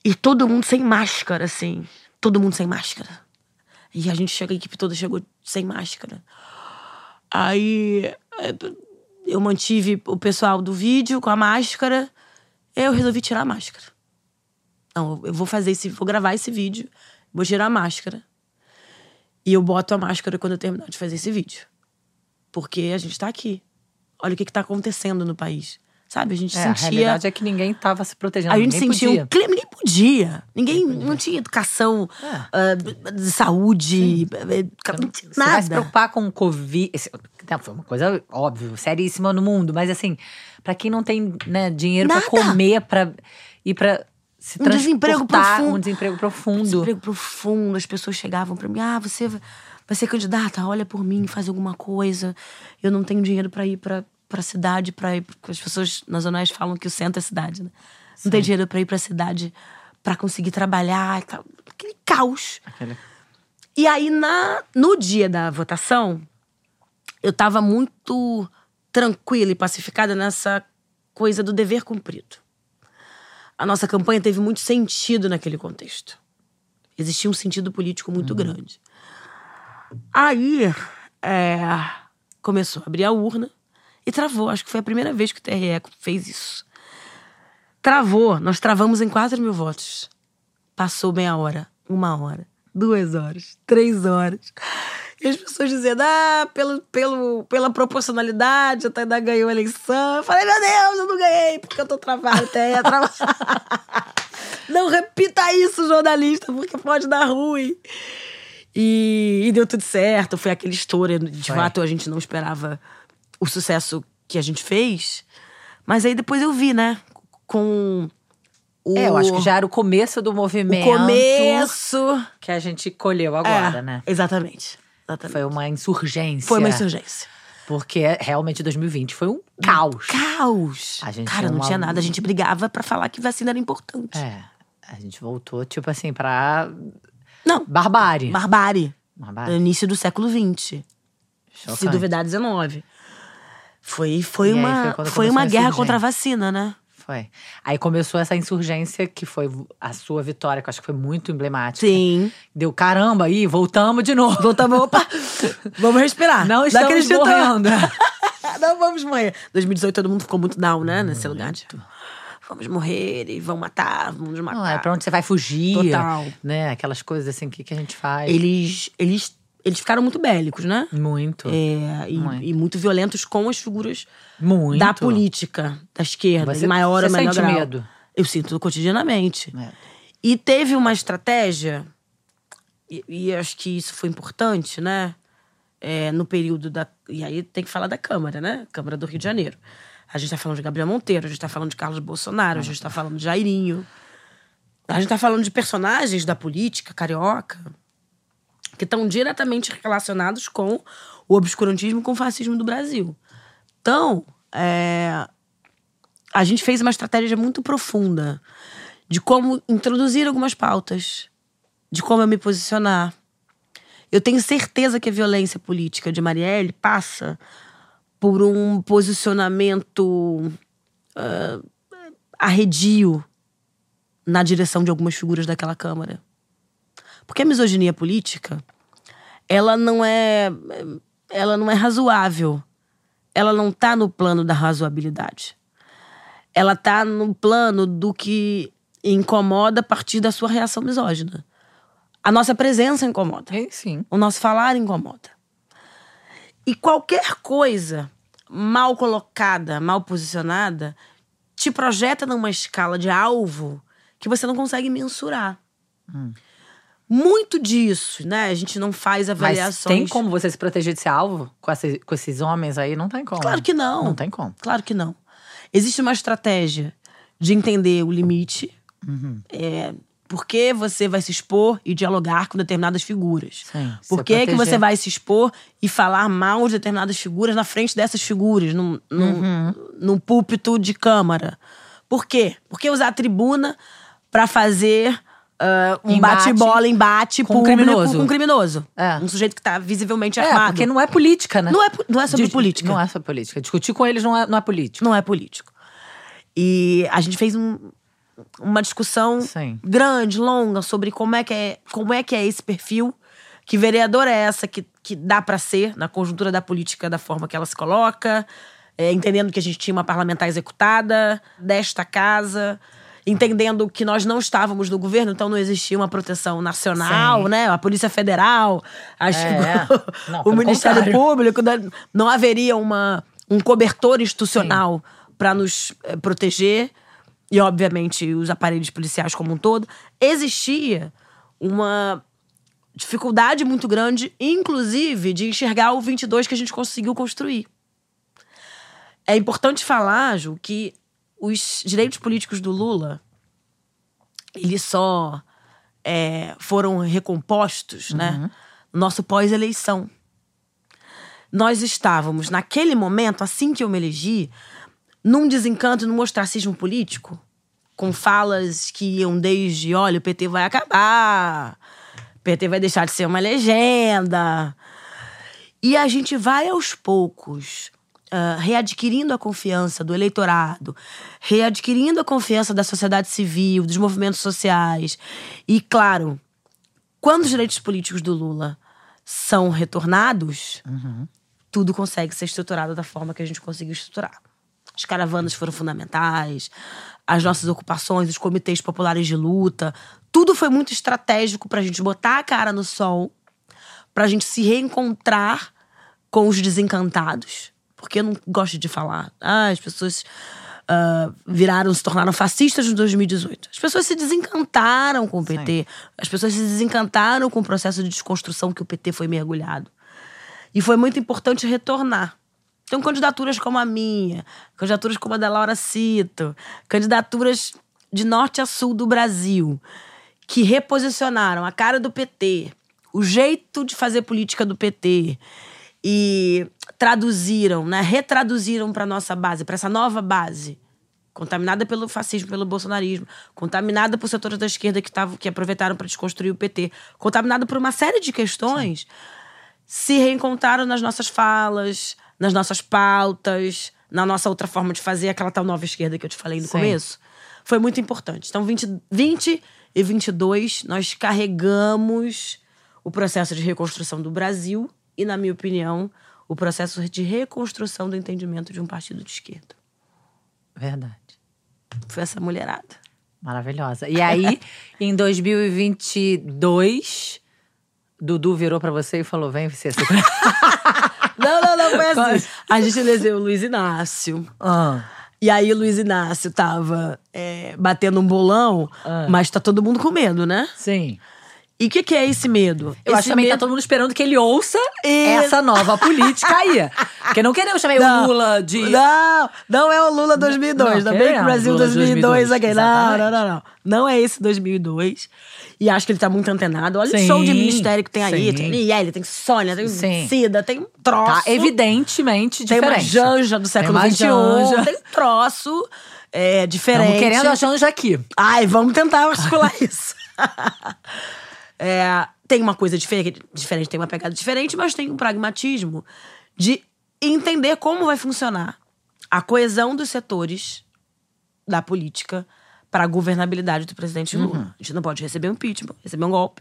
E todo mundo sem máscara, assim. Todo mundo sem máscara. E a gente chega, a equipe toda chegou sem máscara. Aí é, eu mantive o pessoal do vídeo com a máscara. Eu resolvi tirar a máscara. Não, eu vou fazer esse, vou gravar esse vídeo, vou tirar a máscara. E eu boto a máscara quando eu terminar de fazer esse vídeo. Porque a gente tá aqui. Olha o que, que tá acontecendo no país. Sabe? A gente é, sentia. A realidade é que ninguém estava se protegendo. A gente sentia podia. um clima, ninguém podia. Ninguém podia. não tinha educação é. uh, de saúde, eh, nada. Você vai se preocupar com o Covid. Foi uma coisa óbvia, seríssima no mundo, mas assim, para quem não tem né, dinheiro para comer, para ir para se um desemprego profundo. um desemprego profundo. Desemprego profundo. As pessoas chegavam para mim: ah, você vai ser candidata, olha por mim, faz alguma coisa. Eu não tenho dinheiro para ir para pra cidade, pra ir. Porque as pessoas nas zonas falam que o centro é cidade, né? Sim. Não tem dinheiro pra ir pra cidade para conseguir trabalhar. Aquele caos. Aquele... E aí, na, no dia da votação, eu tava muito tranquila e pacificada nessa coisa do dever cumprido. A nossa campanha teve muito sentido naquele contexto. Existia um sentido político muito uhum. grande. Aí, é, começou a abrir a urna. E travou. Acho que foi a primeira vez que o TRE fez isso. Travou. Nós travamos em 4 mil votos. Passou meia hora, uma hora, duas horas, três horas. E as pessoas dizendo, ah, pelo, pelo, pela proporcionalidade, a Tainá ganhou a eleição. Eu falei, meu Deus, eu não ganhei, porque eu tô travado, até travado. não repita isso, jornalista, porque pode dar ruim. E, e deu tudo certo, foi aquela história. De foi. fato, a gente não esperava o sucesso que a gente fez. Mas aí depois eu vi, né? Com o... É, eu acho que já era o começo do movimento. O começo. Que a gente colheu agora, é, né? Exatamente. exatamente. Foi uma insurgência. Foi uma insurgência. Porque realmente 2020 foi um caos. caos. A gente Cara, não uma... tinha nada. A gente brigava para falar que vacina era importante. É. A gente voltou, tipo assim, pra. Não. Barbárie. Barbárie. Barbárie. No início do século XX. Chocante. Se duvidar, 19. Foi, foi uma, foi, foi uma guerra contra a vacina, né? Foi. Aí começou essa insurgência, que foi a sua vitória, que eu acho que foi muito emblemática. Sim. Deu caramba aí, voltamos de novo. Voltamos, opa! vamos respirar. Não estamos morrendo. Não vamos morrer. 2018 todo mundo ficou muito down, né? Nesse muito. lugar. Tipo, vamos morrer e vão matar, vamos matar. Não, é pra onde você vai fugir. Total. Né? Aquelas coisas assim, o que, que a gente faz? Eles, eles eles ficaram muito bélicos, né? Muito. É, e, muito. e, muito violentos com as figuras muito. da política, da esquerda, você, em maior ou menor grau. medo? Eu sinto cotidianamente. É. E teve uma estratégia, e, e, acho que isso foi importante, né? É, no período da. E aí tem que falar da Câmara, né? Câmara do Rio de Janeiro. A gente tá falando de Gabriel Monteiro, a gente tá falando de Carlos Bolsonaro, a gente tá falando de Jairinho. A gente tá falando de personagens da política carioca que estão diretamente relacionados com o obscurantismo e com o fascismo do Brasil. Então, é, a gente fez uma estratégia muito profunda de como introduzir algumas pautas, de como eu me posicionar. Eu tenho certeza que a violência política de Marielle passa por um posicionamento uh, arredio na direção de algumas figuras daquela Câmara. Porque a misoginia política, ela não é ela não é razoável. Ela não tá no plano da razoabilidade. Ela tá no plano do que incomoda a partir da sua reação misógina. A nossa presença incomoda. E, sim. O nosso falar incomoda. E qualquer coisa mal colocada, mal posicionada, te projeta numa escala de alvo que você não consegue mensurar. Muito disso, né? A gente não faz Mas avaliações. tem como você se proteger desse alvo com, esse- com esses homens aí? Não tem como. Claro que não. Não tem como. Claro que não. Existe uma estratégia de entender o limite. Uhum. É, por que você vai se expor e dialogar com determinadas figuras? Sim, Por que, que você vai se expor e falar mal de determinadas figuras na frente dessas figuras, num, num, Uhum. num púlpito de câmara? Por quê? Por que usar a tribuna para fazer ah, um bate-bola, embate com um criminoso. com um criminoso? É. Um sujeito que tá visivelmente É, armado. porque não é política, né? Não é não é sobre Dis- política. Não é sobre política. Discutir com eles não é, não é política. não é político. E a gente fez um- uma discussão Sim. grande, longa, sobre como é que é, como é, que é esse perfil, que vereador é essa que, que dá pra ser na conjuntura da política da forma que ela se coloca, é, entendendo que a gente tinha uma parlamentar executada desta casa. Entendendo que nós não estávamos no governo, então não existia uma proteção nacional, Sim. né? A Polícia Federal, as- É. Não, o Ministério contrário. Público, não haveria uma, um cobertor institucional para nos eh, proteger e, obviamente, os aparelhos policiais como um todo. Existia uma dificuldade muito grande, inclusive, de enxergar o 22 que a gente conseguiu construir. É importante falar, Ju, que os direitos políticos do Lula, eles só é, foram recompostos, né? No nosso pós-eleição. Nós estávamos, naquele momento, assim que eu me elegi, num desencanto, num ostracismo político, com falas que iam desde: olha, o PT vai acabar, o PT vai deixar de ser uma legenda. E a gente vai aos poucos ah, readquirindo a confiança do eleitorado, readquirindo a confiança da sociedade civil, dos movimentos sociais. E, claro, quando os direitos políticos do Lula são retornados, tudo consegue ser estruturado da forma que a gente conseguiu estruturar. As caravanas foram fundamentais, as nossas ocupações, os comitês populares de luta, tudo foi muito estratégico para a gente botar a cara no sol, para a gente se reencontrar com os desencantados. Porque eu não gosto de falar, ah, as pessoas ah, viraram, se tornaram fascistas em 2018. As pessoas se desencantaram com o PT, as pessoas se desencantaram com o processo de desconstrução que o PT foi mergulhado. E foi muito importante retornar. Então, candidaturas como a minha, candidaturas como a da Laura Cito, candidaturas de norte a sul do Brasil, que reposicionaram a cara do PT, o jeito de fazer política do PT e traduziram, né, retraduziram para nossa base, para essa nova base, contaminada pelo fascismo, pelo bolsonarismo, contaminada por setores da esquerda que, tavam, que aproveitaram para desconstruir o PT, contaminada por uma série de questões se reencontraram nas nossas falas, nas nossas pautas, na nossa outra forma de fazer, aquela tal nova esquerda que eu te falei no Sim. começo. Foi muito importante. Então, 20, 20 e 22, nós carregamos o processo de reconstrução do Brasil e, na minha opinião, o processo de reconstrução do entendimento de um partido de esquerda. Verdade. Foi essa mulherada. Maravilhosa. E aí, em 2022, Dudu virou pra você e falou: vem ser secretário. Não, não, não, foi assim. A gente elegeu o Luiz Inácio. Ah, E aí o Luiz Inácio tava é, batendo um bolão, Ah. mas tá todo mundo com medo, né? sim. E o que, que é esse medo? Eu esse acho também que tá medo... todo mundo esperando que ele ouça E- essa nova política aí. Porque não queremos também o Lula de. Não, não é o Lula 2002. Não, bem que o Brasil Lula 2002 2002, aqui. Não, não, não, não. Não é esse 2002. E acho que ele tá muito antenado. Olha Sim, o show de ministério que tem aí. sim. Tem Aniele, tem Sônia, tem Sim. Cida, tem um troço. Tá evidentemente Tem uma diferente. janja do século XXI. Tem um troço é, diferente. Estamos querendo a Janja aqui. Ai, vamos tentar articular isso. É, tem uma coisa diferente, diferente, tem uma pegada diferente, mas tem um pragmatismo de entender como vai funcionar a coesão dos setores da política para a governabilidade do presidente Lula. A gente não pode receber um impeachment, receber um golpe.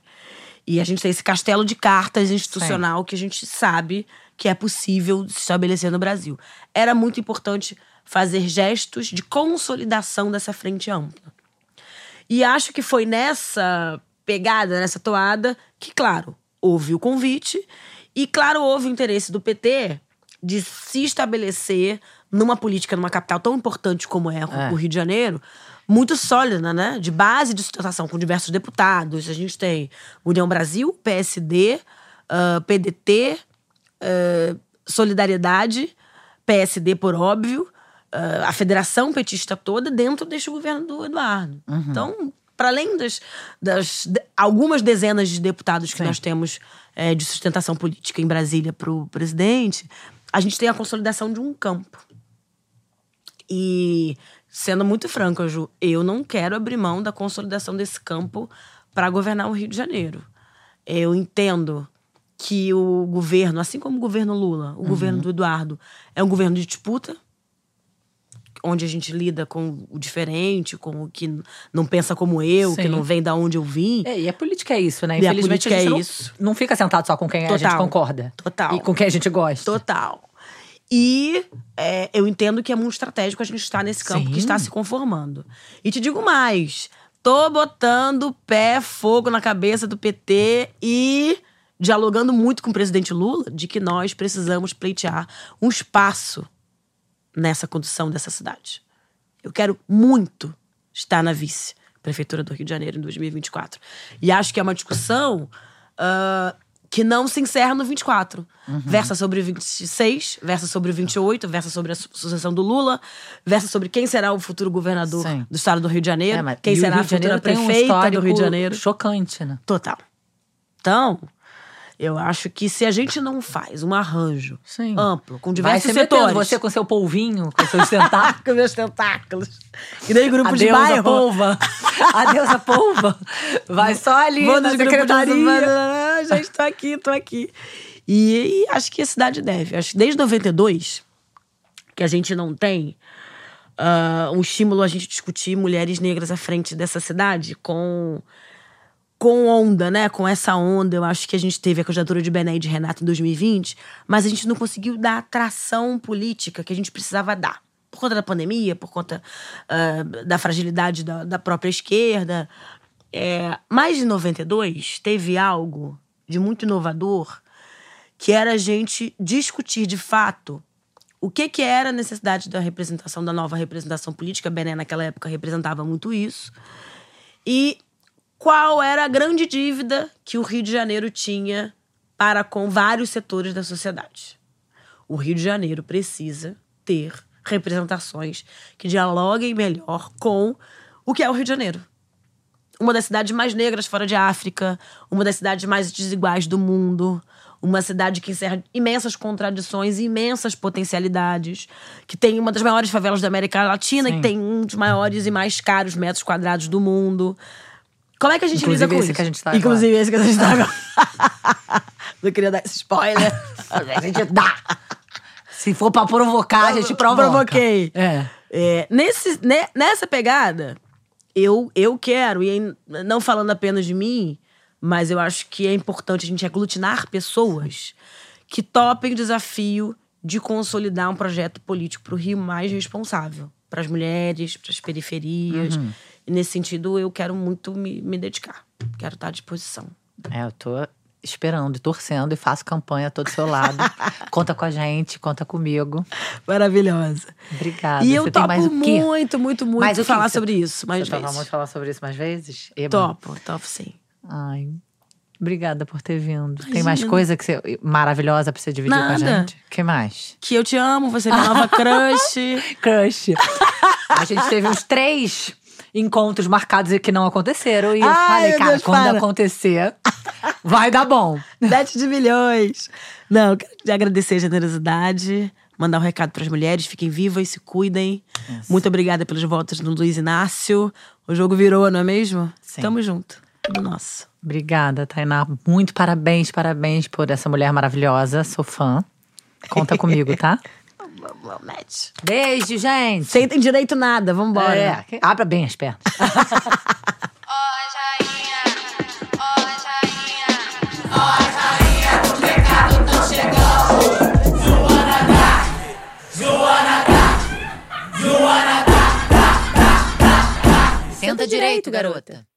E a gente tem esse castelo de cartas institucional que a gente sabe que é possível se estabelecer no Brasil. Era muito importante fazer gestos de consolidação dessa frente ampla. E acho que foi nessa pegada, nessa toada, que, claro, houve o convite e, claro, houve o interesse do PT de se estabelecer numa política, numa capital tão importante como é, É. o Rio de Janeiro, muito sólida, né? De base de sustentação, com diversos deputados. A gente tem União Brasil, PSD, ah, PDT, ah, Solidariedade, PSD por óbvio, ah, a federação petista toda dentro deste governo do Eduardo. Então, para além das, das de- algumas dezenas de deputados que Sim. nós temos eh, de sustentação política em Brasília para o presidente, a gente tem a consolidação de um campo. E, sendo muito franca, Ju, eu não quero abrir mão da consolidação desse campo para governar o Rio de Janeiro. Eu entendo que o governo, assim como o governo Lula, o governo do Eduardo, é um governo de disputa, onde a gente lida com o diferente, com o que não pensa como eu, que Sim. não vem da onde eu vim. É, e a política é isso, né? E a Infelizmente, política gente é não, isso. não fica sentado só com quem a gente Total. concorda. Total. E com quem a gente gosta. Total. E é, eu entendo que é muito estratégico a gente estar nesse campo Sim. que está se conformando. E te digo mais: tô botando pé, fogo na cabeça do PT e dialogando muito com o presidente Lula de que nós precisamos pleitear um espaço nessa condução dessa cidade. Eu quero muito estar na vice prefeitura do Rio de Janeiro em 2024. E acho que é uma discussão ah, que não se encerra no 24. Versa sobre o 26, versa sobre o 28, versa sobre a su- sucessão do Lula, versa sobre quem será o futuro governador Sim. do estado do Rio de Janeiro, É, quem o será a futura tem um prefeita do Rio de Janeiro. Chocante, né? Total. Então, eu acho que se a gente não faz um arranjo Sim. amplo, com Vai diversos se metendo, setores. você com seu polvinho, com seus tentáculos. com meus tentáculos. E daí grupo de Adeus, a bairro. polva. Adeus, a polva. Vai só ali Vou na de secretaria. semana, Gente, tô aqui, tô aqui. E, e acho que a cidade deve. Acho que desde 92, que a gente não tem ah, um estímulo a gente discutir mulheres negras à frente dessa cidade com com onda, né? Com essa onda, eu acho que a gente teve a candidatura de Bené e de Renato em 2020, mas a gente não conseguiu dar a tração política que a gente precisava dar. Por conta da pandemia, por conta ah, da fragilidade da, da própria esquerda. É, em 92 teve algo de muito inovador, que era a gente discutir de fato o que, que era a necessidade da representação, da nova representação política. Bené, naquela época, representava muito isso. E qual era a grande dívida que o Rio de Janeiro tinha para com vários setores da sociedade. O Rio de Janeiro precisa ter representações que dialoguem melhor com o que é o Rio de Janeiro. Uma das cidades mais negras fora de África, uma das cidades mais desiguais do mundo, uma cidade que encerra imensas contradições, imensas potencialidades, que tem uma das maiores favelas da América Latina, Sim. que tem um dos maiores e mais caros metros quadrados do mundo. Como é que a gente Inclusive lida com esse isso? que a gente tá Inclusive esse que a gente tá agora. Não queria dar esse spoiler. A gente dá. Se for pra provocar, a gente provoca. Provoquei. É. É, nesse, ne- nessa pegada, eu, eu quero, e aí, não falando apenas de mim, mas eu acho que é importante a gente aglutinar pessoas que topem o desafio de consolidar um projeto político para o Rio mais responsável. Para as mulheres, para as periferias. Uhum. E nesse sentido, eu quero muito me, me dedicar. Quero estar à disposição. É, eu tô esperando e torcendo e faço campanha todo do seu lado. conta com a gente, conta comigo. Maravilhosa. Obrigada. E eu Você tem topo mais muito, muito, muito Mais falar sobre isso mais Você topa vezes. muito falar sobre isso mais vezes? Eba. Topo, topo sim. Ai, obrigada por ter vindo. Tem Imagina. mais coisa que você, maravilhosa pra você dividir com a Nada. gente? que mais? Que eu te amo, você é minha nova crush. Crush. a gente teve uns três encontros marcados e que não aconteceram. E eu Ai, falei, cara, Deus, quando para. acontecer, vai dar bom. Sete de milhões. Não, quero agradecer a generosidade, mandar um recado para as mulheres, fiquem vivas, se cuidem. Muito obrigada pelos votos do Luiz Inácio. O jogo virou, não é mesmo? Sim. Tamo junto. Tudo nosso. Obrigada, Tainá. Muito parabéns, parabéns por essa mulher maravilhosa. Sou fã. Conta comigo, tá? Beijo, gente. Sem tem direito nada, vambora. É, abra bem as pernas. Senta direito, garota.